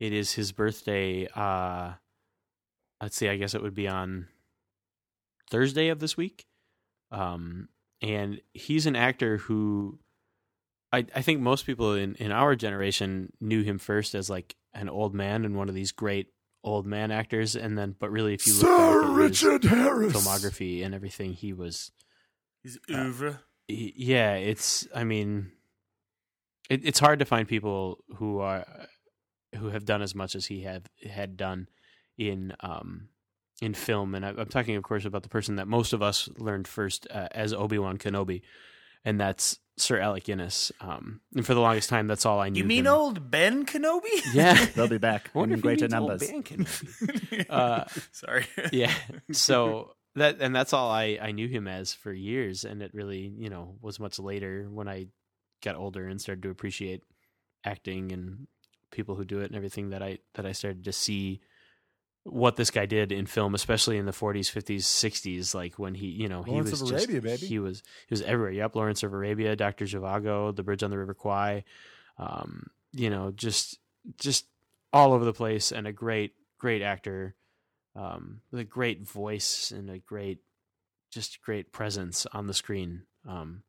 It is his birthday. Uh, let's see. I guess it would be on Thursday of this week. Um, and he's an actor who I I think most people in in our generation knew him first as like an old man and one of these great old man actors, and then but really, if you look back at his Harris. filmography and everything, he was He's oeuvre. y- yeah. It's I mean, it, it's hard to find people who are who have done as much as he had had done in um in film, and I, I'm talking, of course, about the person that most of us learned first uh, as Obi Wan Kenobi, and that's Sir Alec Guinness. Um, and for the longest time, that's all I knew. You mean him. old Ben Kenobi? Yeah. They'll be back I wonder in if he greater means old numbers. Ben Kenobi. Uh, Sorry. yeah. So that and that's all I I knew him as for years, and it really you know was much later when I got older and started to appreciate acting and people who do it and everything that I that I started to see what this guy did in film, especially in the 40s, 50s, 60s, like when he, you know, Lawrence he was of just, Arabia, baby. He was he was everywhere. Yep, Lawrence of Arabia, Doctor Zhivago, The Bridge on the River Kwai, um, you know, just just all over the place, and a great great actor, um, with a great voice and a great just great presence on the screen. Um,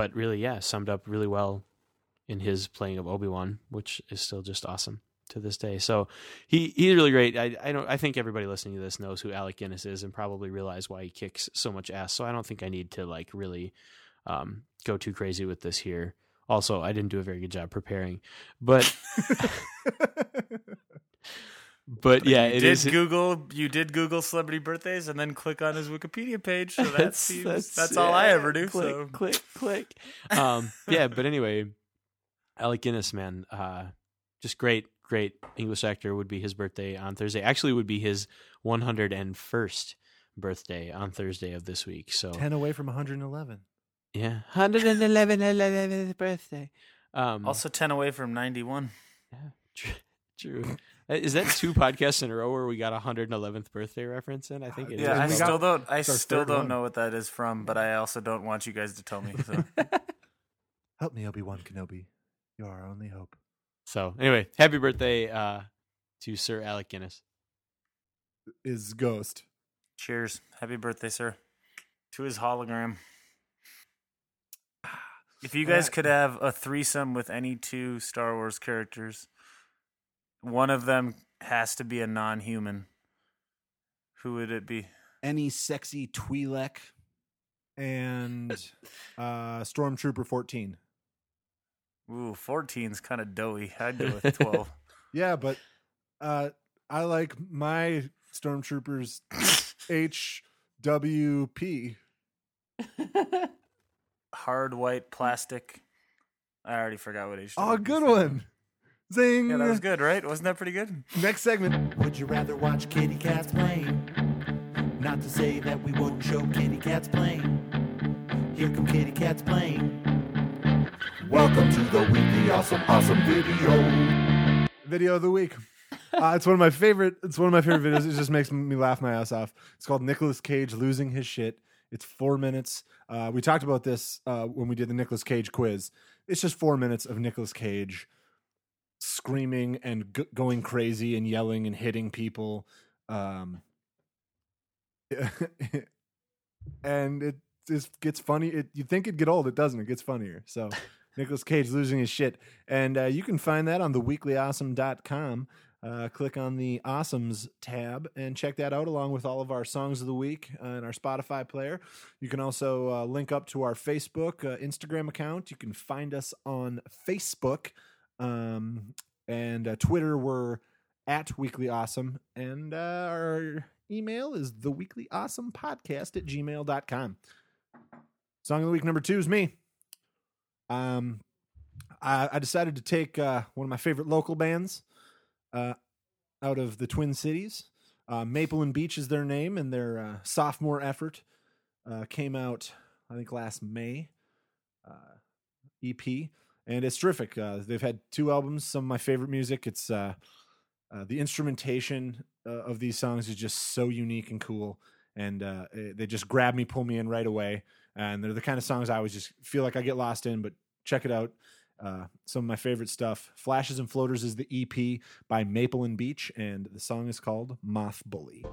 but really, yeah, summed up really well in his playing of Obi Wan, which is still just awesome to this day. So he he's really great. I I don't I think everybody listening to this knows who Alec Guinness is and probably realize why he kicks so much ass. So I don't think I need to like really um, go too crazy with this here. Also, I didn't do a very good job preparing, but but yeah, you it did is. Google. You did Google celebrity birthdays and then click on his Wikipedia page. So that's that's, that's, yeah, all I ever do. Click, so click, click. Um, yeah, but anyway, Alec Guinness, man, uh, just great, great English actor. Would be his birthday on Thursday. Actually, would be his 101st birthday on Thursday of this week. So 10 away from 111. yeah, 111 11th birthday. Um, also ten away from ninety one. True. True. Uh, Is that two podcasts in a row where we got a 111th birthday reference in? I think it is. Yeah, I we got- still don't. I still don't one. know what that is from, but I also don't want you guys to tell me. So Help me, Obi Wan Kenobi. You are our only hope. So anyway, happy birthday uh, to Sir Alec Guinness. Is Ghost. cheers, happy birthday, sir, to his hologram. If you guys could have a threesome with any two Star Wars characters, one of them has to be a non-human. Who would it be? Any sexy Twi'lek and uh, Stormtrooper 14. Ooh, 14's kind of doughy. I'd go with 12. Yeah, but uh, I like my Stormtroopers HWP. Hard white plastic. I already forgot what H. Oh, good one. Zing. Yeah, that was good, right? Wasn't that pretty good? Next segment. Would you rather watch kitty cats playing? Not to say that we wouldn't show kitty cats playing. Here come kitty cats playing. Welcome to the weekly awesome awesome video. Video of the week. Uh, it's one of my favorite. It's one of my favorite videos. It just makes me laugh my ass off. It's called Nicolas Cage losing his shit. It's four minutes. Uh, we talked about this uh, when we did the Nicolas Cage quiz. It's just four minutes of Nicolas Cage screaming and g- going crazy and yelling and hitting people. Um, and it just gets funny. It you think it'd get old, it doesn't. It gets funnier. So Nicolas Cage losing his shit. And uh, you can find that on theweeklyawesome.com. Uh, click on the Awesomes tab and check that out along with all of our songs of the week uh, and our Spotify player. You can also uh, link up to our Facebook, uh, Instagram account. You can find us on Facebook um, and uh, Twitter. We're at Weekly Awesome. And uh, our email is theweeklyawesomepodcast at gmail.com. Song of the week number two is me. Um, I, I decided to take uh, one of my favorite local bands uh, out of the Twin Cities. Uh, Maple and Beach is their name, and their uh, sophomore effort uh, came out, I think, last May. Uh, EP, and it's terrific. Uh, they've had two albums. Some of my favorite music. It's uh, uh, the instrumentation uh, of these songs is just so unique and cool, and uh, eh, they just grab me, pull me in right away. And they're the kind of songs I always just feel like I get lost in. But check it out. Uh, some of my favorite stuff. Flashes and Floaters is the EP by Maple and Beach, and the song is called Moth Bully.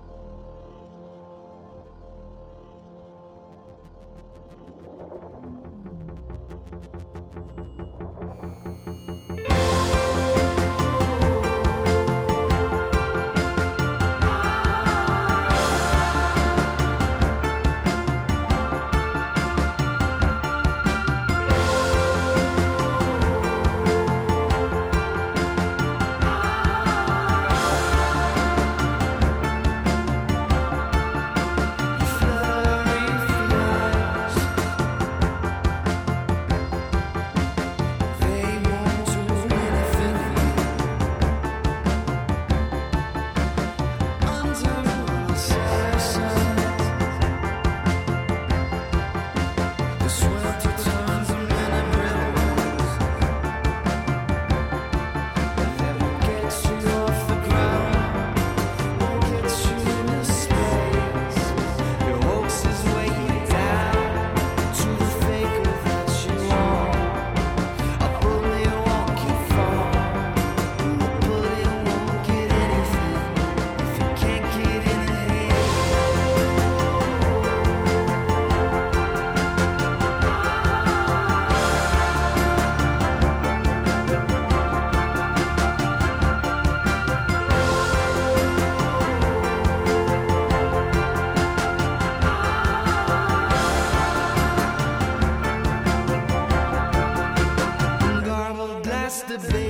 the baby.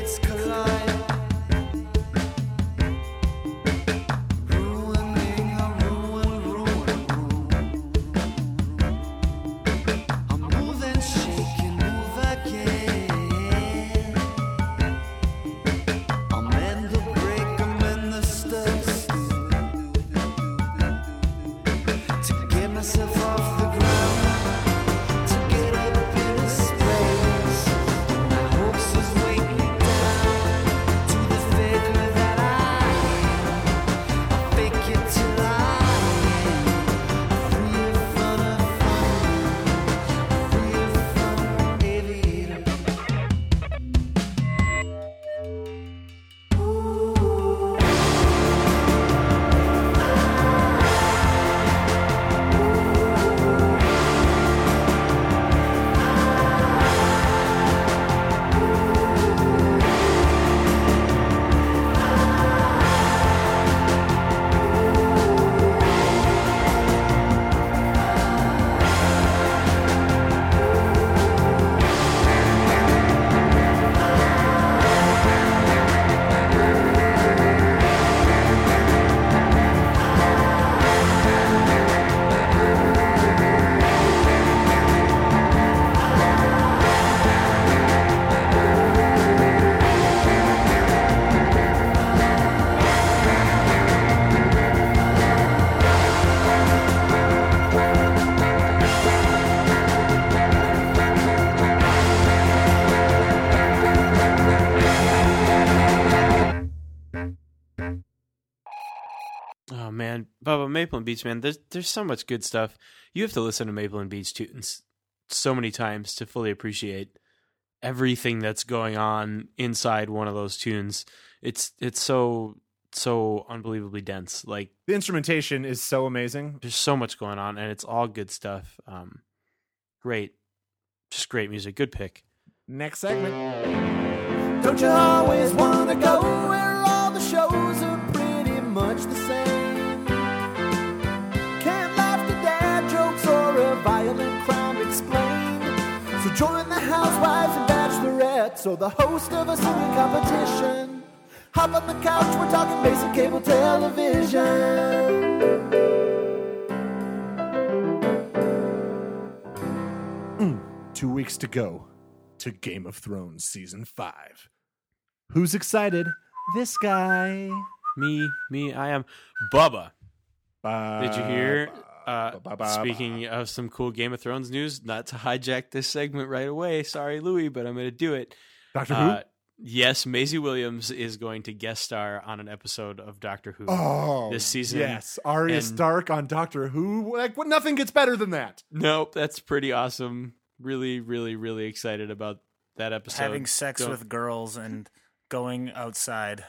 Man, Maple and Beach, man. There's there's so much good stuff. You have to listen to Maple and Beach tunes so many times to fully appreciate everything that's going on inside one of those tunes. It's it's so so unbelievably dense. Like The instrumentation is so amazing. there's so much going on, and it's all good stuff. Um, great, just great music. Good pick. Next segment. Don't you always wanna go bachelorettes or the host of a singing competition. Hop on the couch, we're talking basic cable television. Hmm, two weeks to go to Game of Thrones season five. Who's excited? This guy. Me, me, I am Bubba. Ba- Did you hear? Uh, ba- ba- ba- speaking of some cool Game of Thrones news, not to hijack this segment right away. Sorry, Louis, but I'm going to do it. Doctor Who? Uh, yes, Maisie Williams is going to guest star on an episode of Doctor Who oh, this season. Yes, Arya and- Stark on Doctor Who. Like, what? Nothing gets better than that. Nope, that's pretty awesome. Really, really, really excited about that episode. Having sex Don't- with girls and going outside.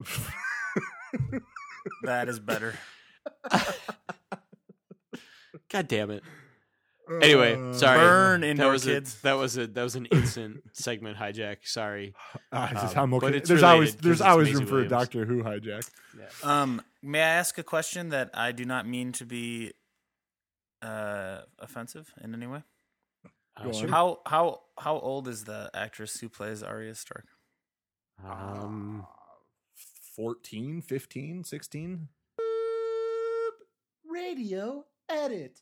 that is better. God damn it. Anyway, Uh, sorry. Burn, that indoor was kids. A, that was a that was an instant segment hijack. Sorry. It's just- Um, I'm okay. but There's always related there's 'cause it's always Maisie room for a Doctor Who hijack. Um, may I ask a question that I do not mean to be uh, offensive in any way? Uh, sure. How how how old is the actress who plays Arya Stark? Um, 14, 15, 16? Radio edit.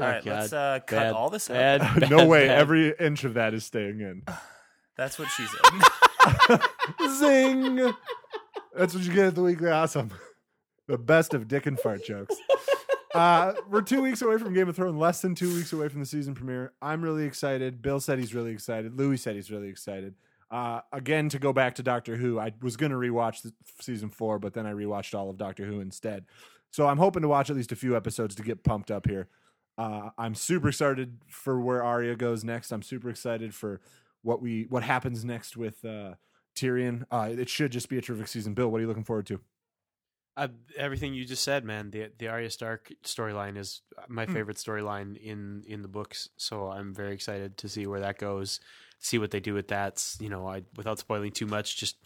All oh right, let's uh, cut Bad, all this out. bad, no way. bad. Every inch of that is staying in. That's what she said. Zing. That's what you get at the weekly awesome. The best of dick and fart jokes. Uh, we're two weeks away from Game of Thrones, less than two weeks away from the season premiere. I'm really excited. Bill said he's really excited. Louis said he's really excited. Uh, again, to go back to Doctor Who, I was going to rewatch the season four, but then I rewatched all of Doctor Who instead. So I'm hoping to watch at least a few episodes to get pumped up here. Uh, I'm super excited for where Arya goes next. I'm super excited for what we what happens next with uh, Tyrion. Uh, it should just be a terrific season. Bill, what are you looking forward to? Uh, everything you just said, man. The the Arya Stark storyline is my Hmm. favorite storyline in in the books. So I'm very excited to see where that goes. See what they do with that. You know, I without spoiling too much, just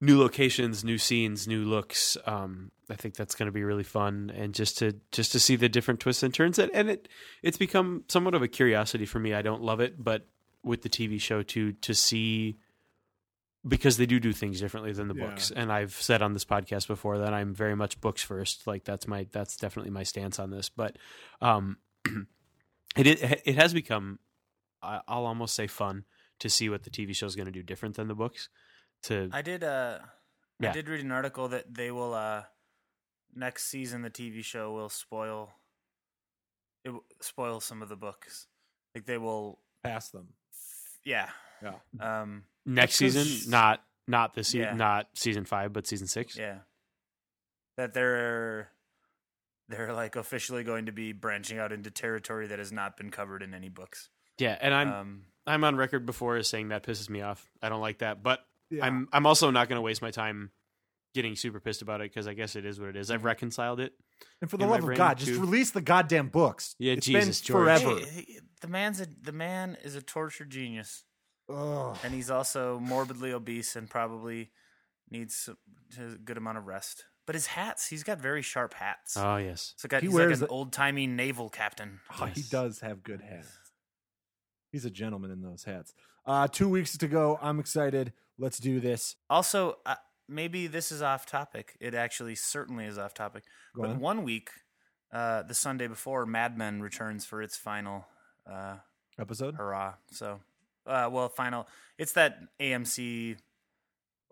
new locations, new scenes, new looks. Um, I think that's going to be really fun, and just to just to see the different twists and turns. And, and it it's become somewhat of a curiosity for me. I don't love it, but with the TV show to to see because they do do things differently than the Yeah. books and i've said on this podcast before that i'm very much books first like that's my that's definitely my stance on this but um it it, it has become i'll almost say fun to see what the tv show is going to do different than the books to I did uh Yeah. I did read an article that they will uh next season the TV show will spoil it will spoil some of the books. Like they will Pass them. yeah. Yeah. Um Next season, not not this season, Yeah. not season five, but season six. yeah. That they're they're like officially going to be branching out into territory that has not been covered in any books. Yeah, and I'm um I'm on record before as saying that pisses me off. I don't like that, but Yeah. I'm I'm also not going to waste my time getting super pissed about it because I guess it is what it is. Mm-hmm. I've reconciled it. And for the love of brain, God, just release the goddamn books. Yeah, It's Jesus, been George. forever. hey, the man's a the man is a tortured genius. Ugh. and he's also morbidly obese and probably needs a good amount of rest. But his hats, he's got very sharp hats. Oh yes, so got, he he's like wears an old timey naval captain. Oh, he does have good hats. He's a gentleman in those hats. Uh, two weeks to go. I'm excited. Let's do this. Also, uh, maybe this is off topic. It actually certainly is off topic. Go but on. one week, uh, the Sunday before, Mad Men returns for its final uh, Episode. hurrah. So, uh, well, final. It's that AMC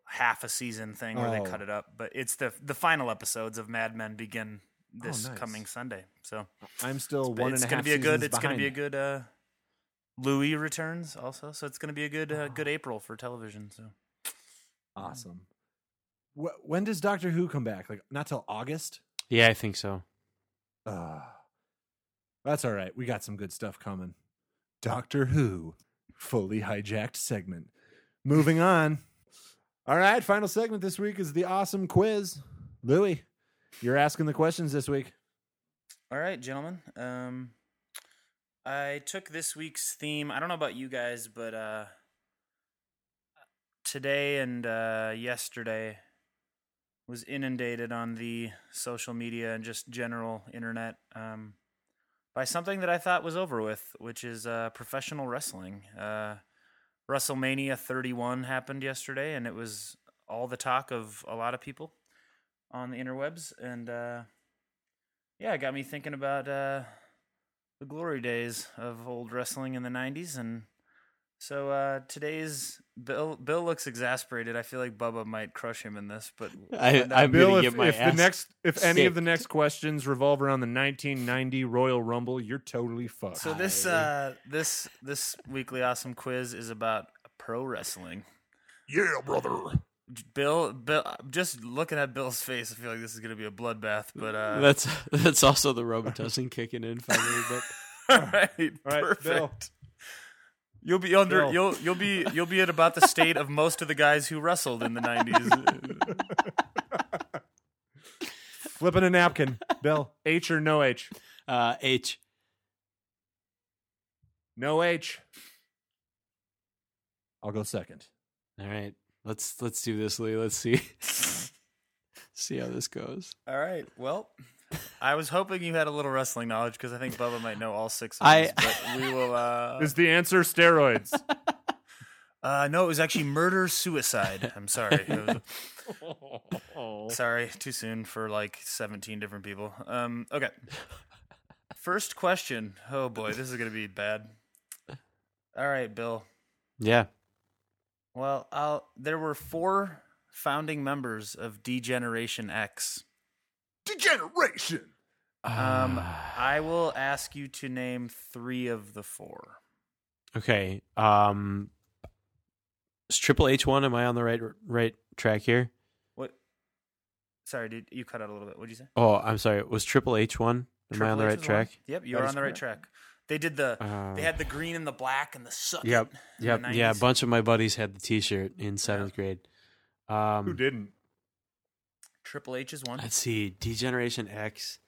half a season thing where Oh. they cut it up, but it's the the final episodes of Mad Men begin this nice. coming Sunday. So I'm still one and it's a gonna be a good. It's gonna be a behind. good. Louis returns also, so it's gonna be a good uh, good April for television. So Awesome. Wh- when does Doctor Who come back? Like not till August. yeah, I think so. Uh, that's all right. We got some good stuff coming. Doctor Who, fully hijacked segment. Moving on. All right, final segment this week is the awesome quiz. Louis, you're asking the questions this week. All right, gentlemen. Um, I took this week's theme. I don't know about you guys, but uh, today and uh, yesterday was inundated on the social media and just general internet um, by something that I thought was over with, which is uh, professional wrestling. Uh, WrestleMania 31 happened yesterday, and it was all the talk of a lot of people on the interwebs, and uh, yeah, it got me thinking about uh, the glory days of old wrestling in the '90s, and so uh, today's Bill. Bill looks exasperated. I feel like Bubba might crush him in this, but I, I'm Bill, gonna if, get my if the next if any of the next questions revolve around the 1990 Royal Rumble, you're totally fucked. so this uh, this this weekly awesome quiz is about pro wrestling. yeah, brother. Bill, Bill, just looking at Bill's face, I feel like this is gonna be a bloodbath. But uh, That's that's also the Robitussin kicking in finally. But all right, All right, perfect. Bill. You'll be under. Bill. You'll you'll be you'll be at about the state of most of the guys who wrestled in the '90s. Flipping a napkin. Bill, H or no H? uh, H. No H. I'll go second. All right, let's let's do this, Lee. Let's see see how this goes. All right. Well, I was hoping you had a little wrestling knowledge because I think Bubba might know all six of I- these. But we will. Uh, Is the answer steroids? uh, no, it was actually murder suicide. I'm sorry. Was- sorry, too soon for like 17 different people. Um, okay. First question. Oh boy, this is gonna be bad. All right, Bill. Yeah. Well, I'll, there were four founding members of D-Generation X. Degeneration. Um, I will ask you to name three of the four. Okay. Um, is Triple H one? Am I on the right right track here? What? Sorry, did you cut out a little bit? What'd you say? Oh, I'm sorry. Was Triple H one? Am I on the H right was one? track? Yep, you're on the right track. They did the. Uh, they had the green and the black and the suck. Yep. Yep. Yeah. A bunch of my buddies had the T-shirt in seventh grade. Um, Who didn't? Triple H is one. Let's see. D-Generation X.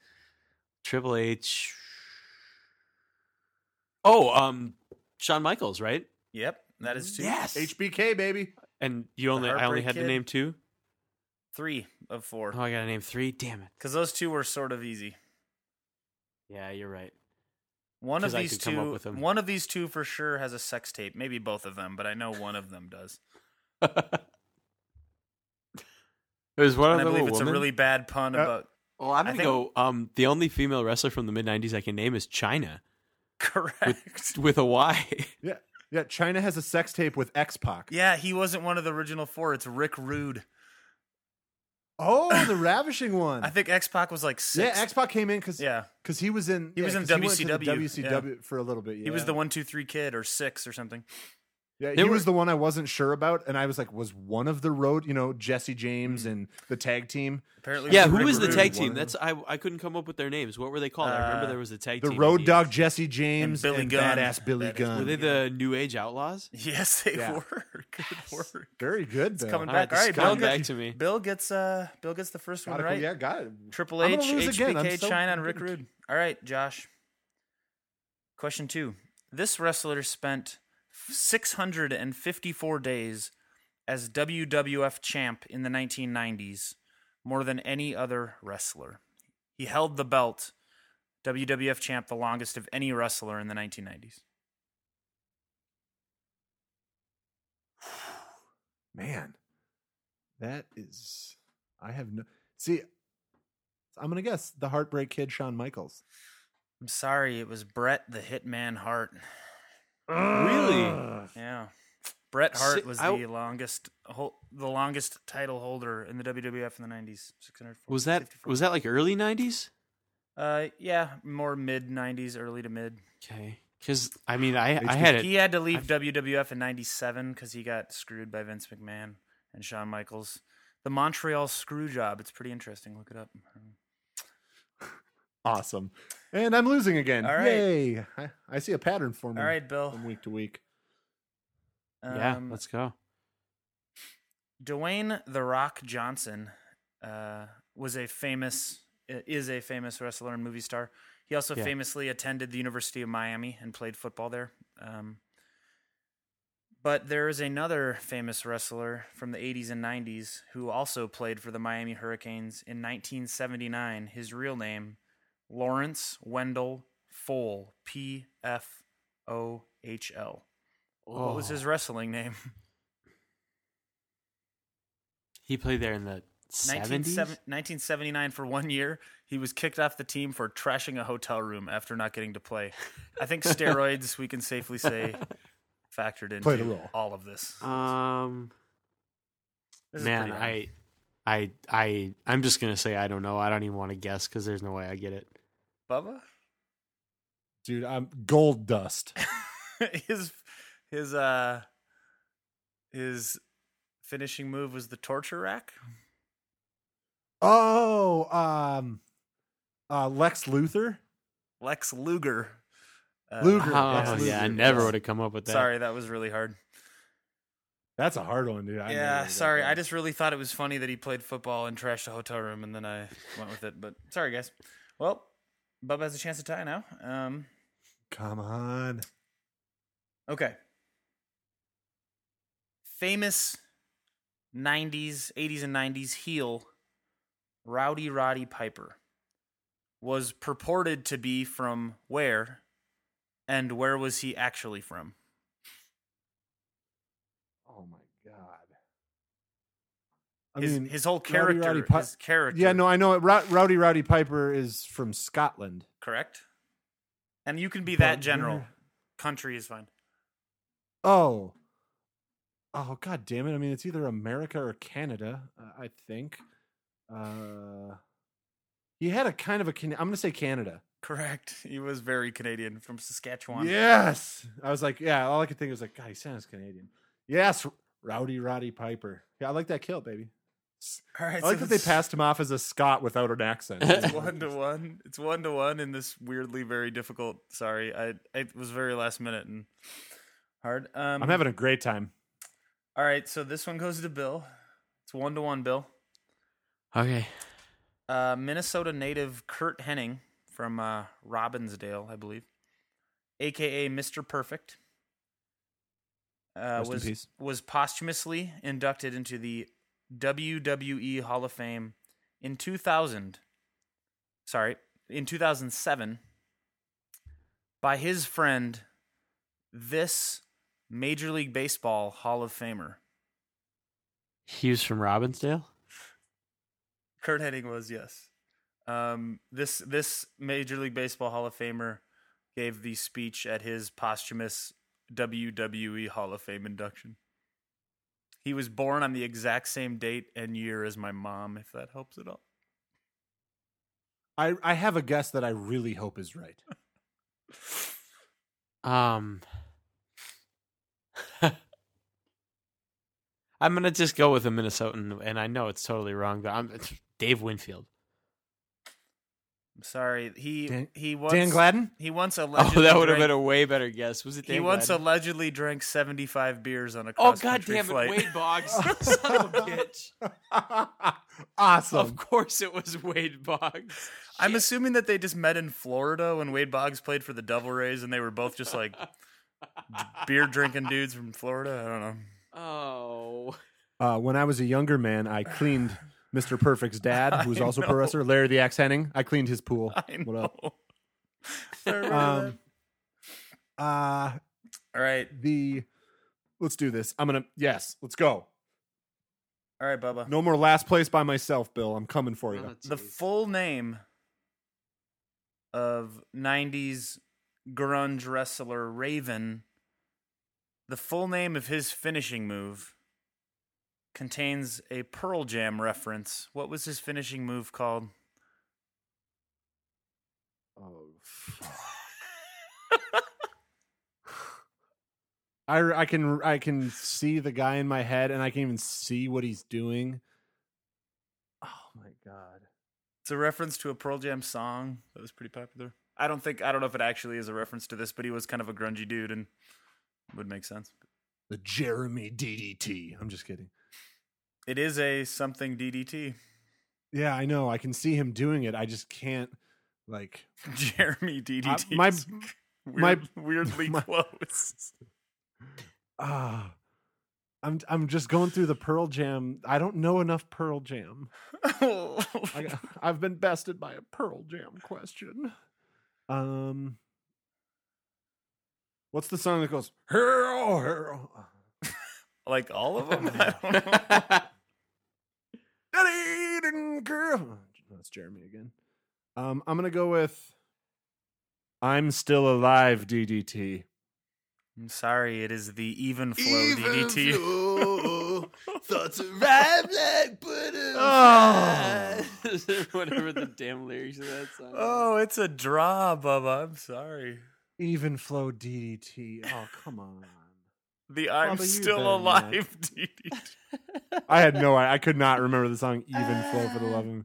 Triple H. Oh, um, Shawn Michaels, right? Yep, that is two. Yes. HBK baby. And you only I only Heartbreak had to name two. Three of four. Oh, I gotta name three. Damn it. Because those two were sort of easy. Yeah, you're right. One of 'Cause I these could come up two. with 'em. One of these two for sure has a sex tape. Maybe both of them, but I know one of them does. There's one And I of them believe a it's a really bad pun Uh, about. Well, I'm gonna think- go. Um, the only female wrestler from the mid '90s I can name is Chyna Correct. with a Y. Yeah. Yeah. Chyna has a sex tape with X Pac. Yeah, he wasn't one of the original four. It's Rick Rude. Oh, the ravishing one. I think X Pac was like six. yeah. X Pac came in because Yeah. because he was in He was yeah, in to the WCW, WCW for a little bit. Yeah. He was the one, two, three kid or six or something. Yeah, There he was were- the one I wasn't sure about, and I was like, was one of the road, you know, Jesse James and the tag team, Apparently, Yeah, it who was the tag team? That's I. I couldn't come up with their names. What were they called? I remember Uh, there was a tag the team. Road in Dog Jesse James and Billy and Gunn. Badass Billy Badass Gunn. Were they the New Age Outlaws? Yes, they Yeah. were. Good work. Very good. It's coming All right, back. All right, Bill. coming Get, back to me. Bill gets uh Bill gets the first one Gotta- right. Yeah, got it. Triple I'm H, gonna lose again. HBK, so- Chyna, and Rick Rude. All right, Josh. Question two. This wrestler spent 654 days as WWF champ in the 1990s, more than any other wrestler. He held the belt, WWF champ, the longest of any wrestler in the 1990s. Man, that is. I have no. See, I'm gonna guess the Heartbreak Kid, Shawn Michaels. I'm sorry, it was Bret the Hitman Hart. Really? Yeah. Bret Hart Si- was I- the longest hol- the longest title holder in the WWF in the 90s. 600 Was that was that like early '90s? Uh yeah, more mid 90s, early to mid. Okay, because I mean, I I had it. He had to leave WWF in 97 cuz he got screwed by Vince McMahon and Shawn Michaels. The Montreal screw job, it's pretty interesting. Look it up. Awesome. And I'm losing again. All right. Yay. I, I see a pattern forming All right, Bill. from week to week. yeah, Um, let's go. Dwayne the Rock Johnson uh, was a famous is a famous wrestler and movie star. He also Yeah. famously attended the University of Miami and played football there. Um, but there is another famous wrestler from the 80s and 90s who also played for the Miami Hurricanes in 1979. His real name, Lawrence Wendell Pfohl, P F O H L. What was Oh. his wrestling name? He played there in the '70s. 1979 for one year. He was kicked off the team for trashing a hotel room after not getting to play. I think steroids, we can safely say, factored into Played a role. all of this. Um, This man. I, I, I, I'm just gonna say I don't know. I don't even want to guess because there's no way I get it. Bubba, Dude, I'm gold dust. his his uh his finishing move was the torture rack. Oh, um, uh, Lex Luthor. Lex Luger. Uh, Luger. Oh Lex yeah, I never would have come up with that. Sorry, that was really hard. That's a hard one, dude. I yeah, sorry. I just really thought it was funny that he played football and trashed a hotel room, and then I went with it. But sorry, guys. Well, Bubba has a chance to tie now. Um, Come on. okay. Famous 90s, 80s, and 90s heel Rowdy Roddy Piper was purported to be from where, and where was he actually from? Oh my god. I His, mean, his whole Rowdy character, Roddy Pi- his character. Yeah, no, I know. it. Rowdy Roddy Piper is from Scotland. correct. And you can be that general. where- Country is fine. Oh. Oh god damn it. I mean, it's either America or Canada, uh, I think. Uh He had a kind of a Can- I'm going to say Canada. Correct. He was very Canadian from Saskatchewan. Yes. I was like, yeah, all I could think was like, god, he sounds Canadian. Yes, Rowdy Roddy Piper. Yeah, I like that kilt, baby. All right. I like so that they passed him off as a Scot without an accent. It's one to one. It's one to one in this weirdly very difficult. Sorry, I it was very last minute and hard. Um, I'm having a great time. All right, so this one goes to Bill. It's one to one, Bill. Okay. Uh, Minnesota native Curt Hennig from uh, Robbinsdale, I believe, aka Mr. Perfect, uh, was was posthumously inducted into the WWE Hall of Fame in 2000. Sorry, in 2007 by his friend, this Major League Baseball Hall of Famer. He was from Robbinsdale. Curt Hennig was yes. Um, this this Major League Baseball Hall of Famer gave the speech at his posthumous WWE Hall of Fame induction. He was born on the exact same date and year as my mom, if that helps at all. I I have a guess that I really hope is right. Um, I'm gonna just go with a Minnesotan, and I know it's totally wrong, but I'm it's Dave Winfield. I'm sorry. He Dan- he once Dan Gladden? He once allegedly. Oh, that would have been a way better guess. Was it? He Dave once Gladden? allegedly drank 75 beers on a Oh cross god country damn it, flight. Wade Boggs, son of a bitch! awesome. Of course, it was Wade Boggs. I'm assuming that they just met in Florida when Wade Boggs played for the Devil Rays, and they were both just like beer drinking dudes from Florida. I don't know. Oh, Uh, when I was a younger man, I cleaned Mr. Perfect's dad, who's also a pro wrestler, Larry the Axe Hennig. I cleaned his pool. I know. What up? Um, uh. All right, the let's do this. I'm gonna yes, let's go. all right, Bubba. No more last place by myself, Bill. I'm coming for you. Oh, the full name of 90s grunge wrestler Raven, the full name of his finishing move contains a Pearl Jam reference. What was his finishing move called? Oh, I I can I can see the guy in my head, and I can even see what he's doing. Oh my god! It's a reference to a Pearl Jam song that was pretty popular. I don't think I don't know if it actually is a reference to this, but he was kind of a grungy dude and would make sense. The Jeremy DDT. I'm just kidding. It is a something DDT. Yeah, I know. I can see him doing it. I just can't like. Jeremy DDT. my- is my- weirdly my- close. Ah, I'm I'm just going through the Pearl Jam. I don't know enough Pearl Jam. I, I've been bested by a Pearl Jam question. Um, what's the song that goes hero hero? like all of them. I don't know. Daddy didn't care. That's Jeremy again. Um, I'm gonna go with "I'm Still Alive" DDT. I'm sorry, it is the even flow DDT. Thoughts arrive like butterflies. Whatever the damn lyrics of that song. Oh, it's a draw, Bubba. I'm sorry. Even flow DDT. Oh come on. The I'm Bubba, still better alive I had no. I, I could not remember the song "Even Flow" for the love of me.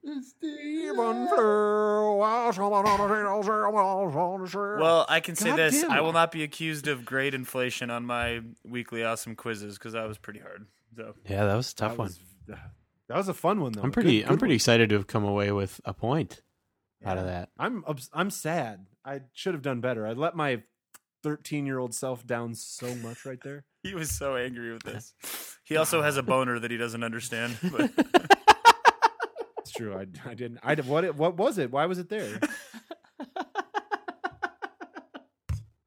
Well, I can say God this: I will not be accused of grade inflation on my weekly awesome quizzes because that was pretty hard. So Yeah, that was a tough that one. was, that was a fun one though. I'm pretty. good I'm pretty one. excited to have come away with a point out of that. I'm I'm sad. I should have done better. I let my 13 year old self down so much right there. he was so angry with this. He also has a boner that he doesn't understand. But It's true. I, I didn't. I what it, what was it? Why was it there?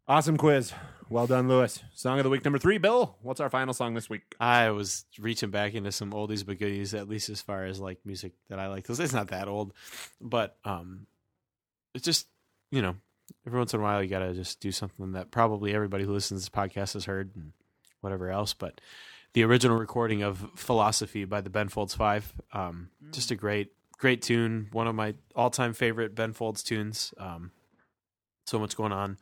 awesome quiz. Well done, Lewis. Song of the week number three. Bill, what's our final song this week? I was reaching back into some oldies but goodies, at least as far as like music that I like. 'Cause It's not that old, but um, it's just you know, every once in a while you gotta just do something that probably everybody who listens to this podcast has heard and whatever else. But the original recording of "Philosophy" by the Ben Folds Five, um, just a great, great tune. One of my all-time favorite Ben Folds tunes. Um, so much going on.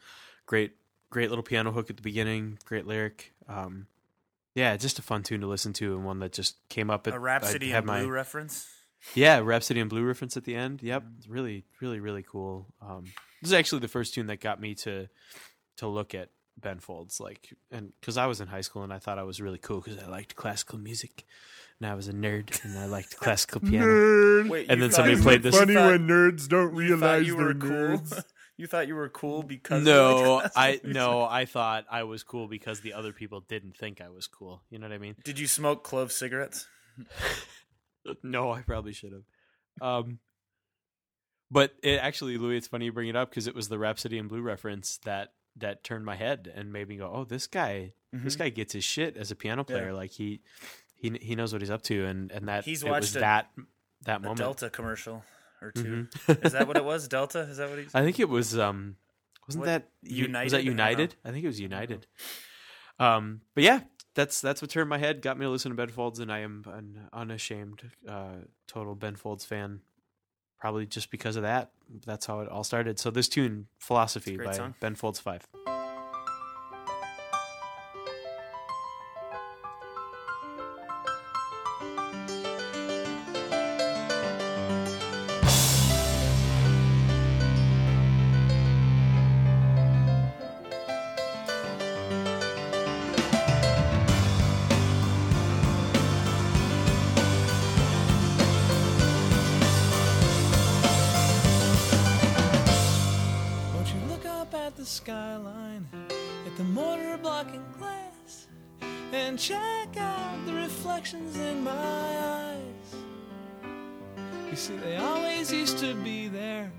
Great, great little piano hook at the beginning. Great lyric. Um, yeah, just a fun tune to listen to, and one that just came up. At, a Rhapsody in my- Blue reference. yeah, Rhapsody and Blue reference at the end. Yep, it's really, really, really cool. Um, this is actually the first tune that got me to to look at Ben Folds, like, and because I was in high school and I thought I was really cool because I liked classical music, and I was a nerd and I liked classical piano. Nerd. Wait, And you then thought somebody you- played this- Funny thought- when nerds don't you thought realize you they're were cool. nerds. you thought you were cool because No, I classical no. I thought I was cool because the other people didn't think I was cool. You know what I mean? Did you smoke clove cigarettes? no, I probably should have. Um, but it actually, Louis, it's funny you bring it up because it was the Rhapsody in Blue reference that that turned my head and made me go, "Oh, this guy, mm-hmm. this guy gets his shit as a piano player. Yeah. Like he, he, he knows what he's up to." And and that he's watched a, that that moment Delta commercial or 2 mm-hmm. Is that what it was? Delta? Is that what he's? I think it was. Um, wasn't what? that United? Was that United? I, I think it was United. Mm-hmm. Um, but yeah, that's that's what turned my head, got me to listen to Ben Folds, and I am an unashamed, uh, total Ben Folds fan probably just because of that. That's how it all started. So this tune, Philosophy by song. Ben Folds Five. and check out the reflections in my eyes. You see, they always used to be there,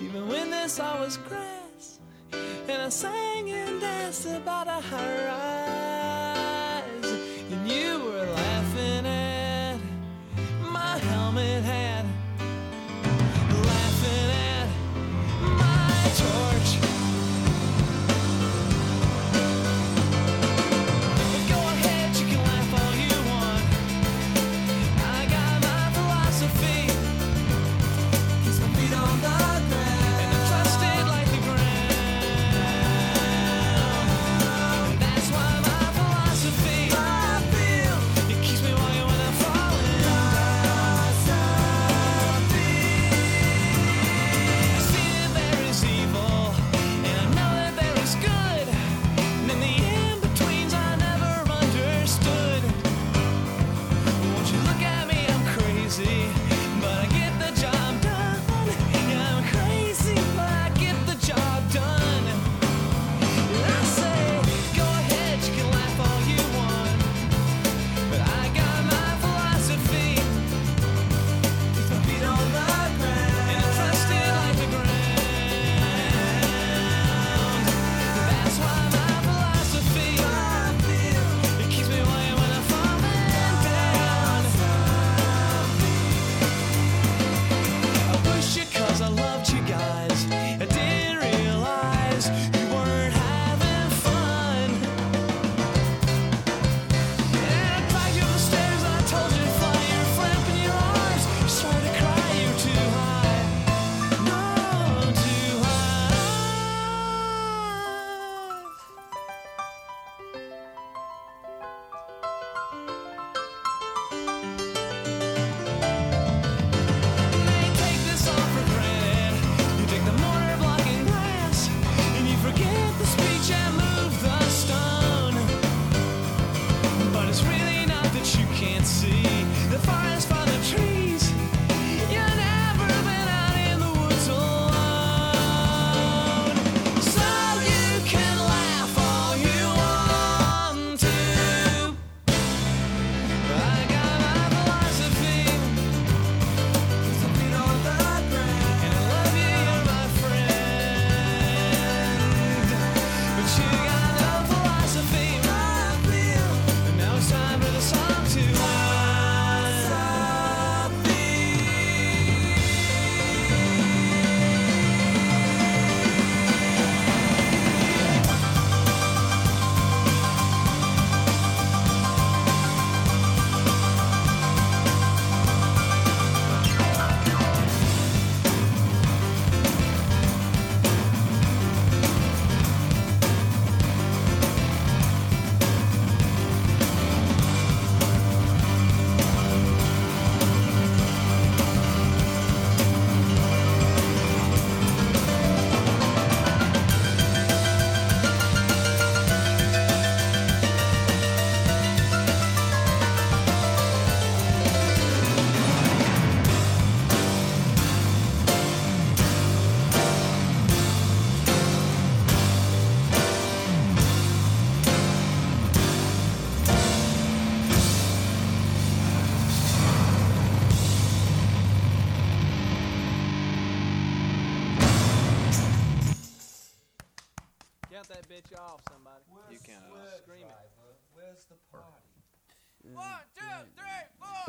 even when this all was grass, and I sang and danced about a high rise, and you were laughing at my helmet hat.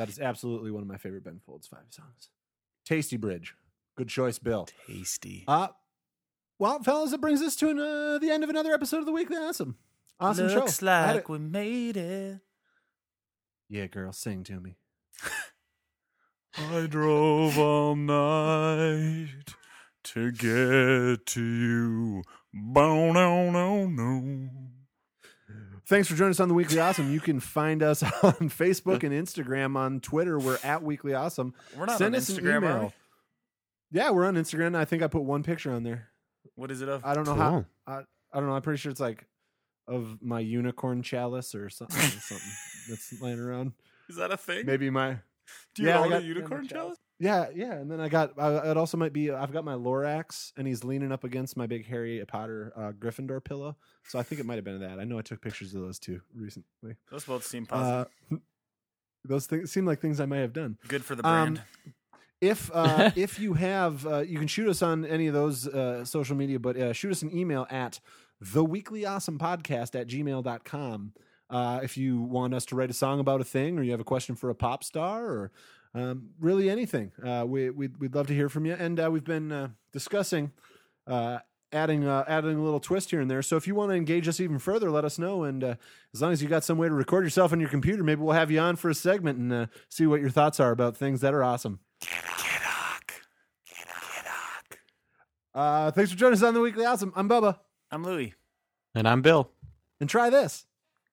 That is absolutely one of my favorite Ben Folds five songs. Tasty Bridge. Good choice, Bill. Tasty. Uh, well, fellas, it brings us to an, uh, the end of another episode of the weekly awesome. Awesome Looks show. Looks like we made it. Yeah, girl, sing to me. I drove all night to get to you. Bow, no, no, no. Thanks for joining us on the Weekly Awesome. You can find us on Facebook and Instagram. On Twitter, we're at Weekly Awesome. We're not Send on us Instagram, are email. Yeah, we're on Instagram. I think I put one picture on there. What is it of? I don't know Cool. how. I, I don't know. I'm pretty sure it's like of my unicorn chalice or something. something that's laying around. Is that a thing? Maybe my. Do you yeah, I own a got- unicorn chalice? Yeah, yeah, and then I got. I, it also might be. I've got my Lorax, and he's leaning up against my big Harry Potter uh, Gryffindor pillow. So I think it might have been that. I know I took pictures of those two recently. Those both seem positive. Uh, those things seem like things I may have done. Good for the um, brand. If uh, if you have, uh, you can shoot us on any of those uh, social media, but uh, shoot us an email at the weekly awesome podcast at gmail.com. Uh, if you want us to write a song about a thing or you have a question for a pop star or um, really anything, uh, we, we'd, we'd love to hear from you. And uh, we've been uh, discussing uh, adding uh, adding a little twist here and there. So if you want to engage us even further, let us know. And uh, as long as you got some way to record yourself on your computer, maybe we'll have you on for a segment and uh, see what your thoughts are about things that are awesome. Uh, thanks for joining us on the Weekly Awesome. I'm Bubba. I'm Louie. And I'm Bill. And try this.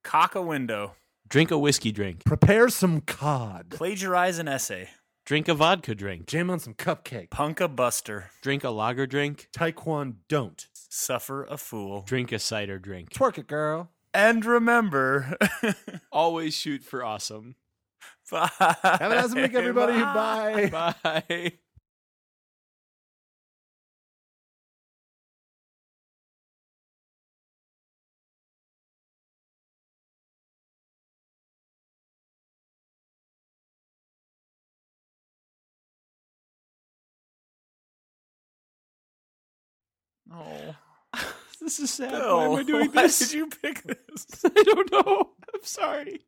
Cock a window. Drink a whiskey drink. Prepare some cod. Plagiarize an essay. Drink a vodka drink. Jam on some cupcake. Punk a buster. Drink a lager drink. Taekwondo don't. Suffer a fool. Drink a cider drink. Twerk it, girl. And remember, Always shoot for awesome. bye. Have an awesome week, everybody. Bye. Bye. Oh, This is sad. Bill, Why am I doing why this? did you pick this? I don't know. I'm sorry.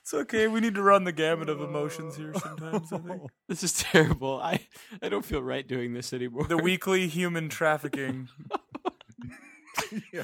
It's okay. We need to run the gamut of emotions here sometimes. I think This is terrible. I, I don't feel right doing this anymore. the weekly human trafficking. Yeah.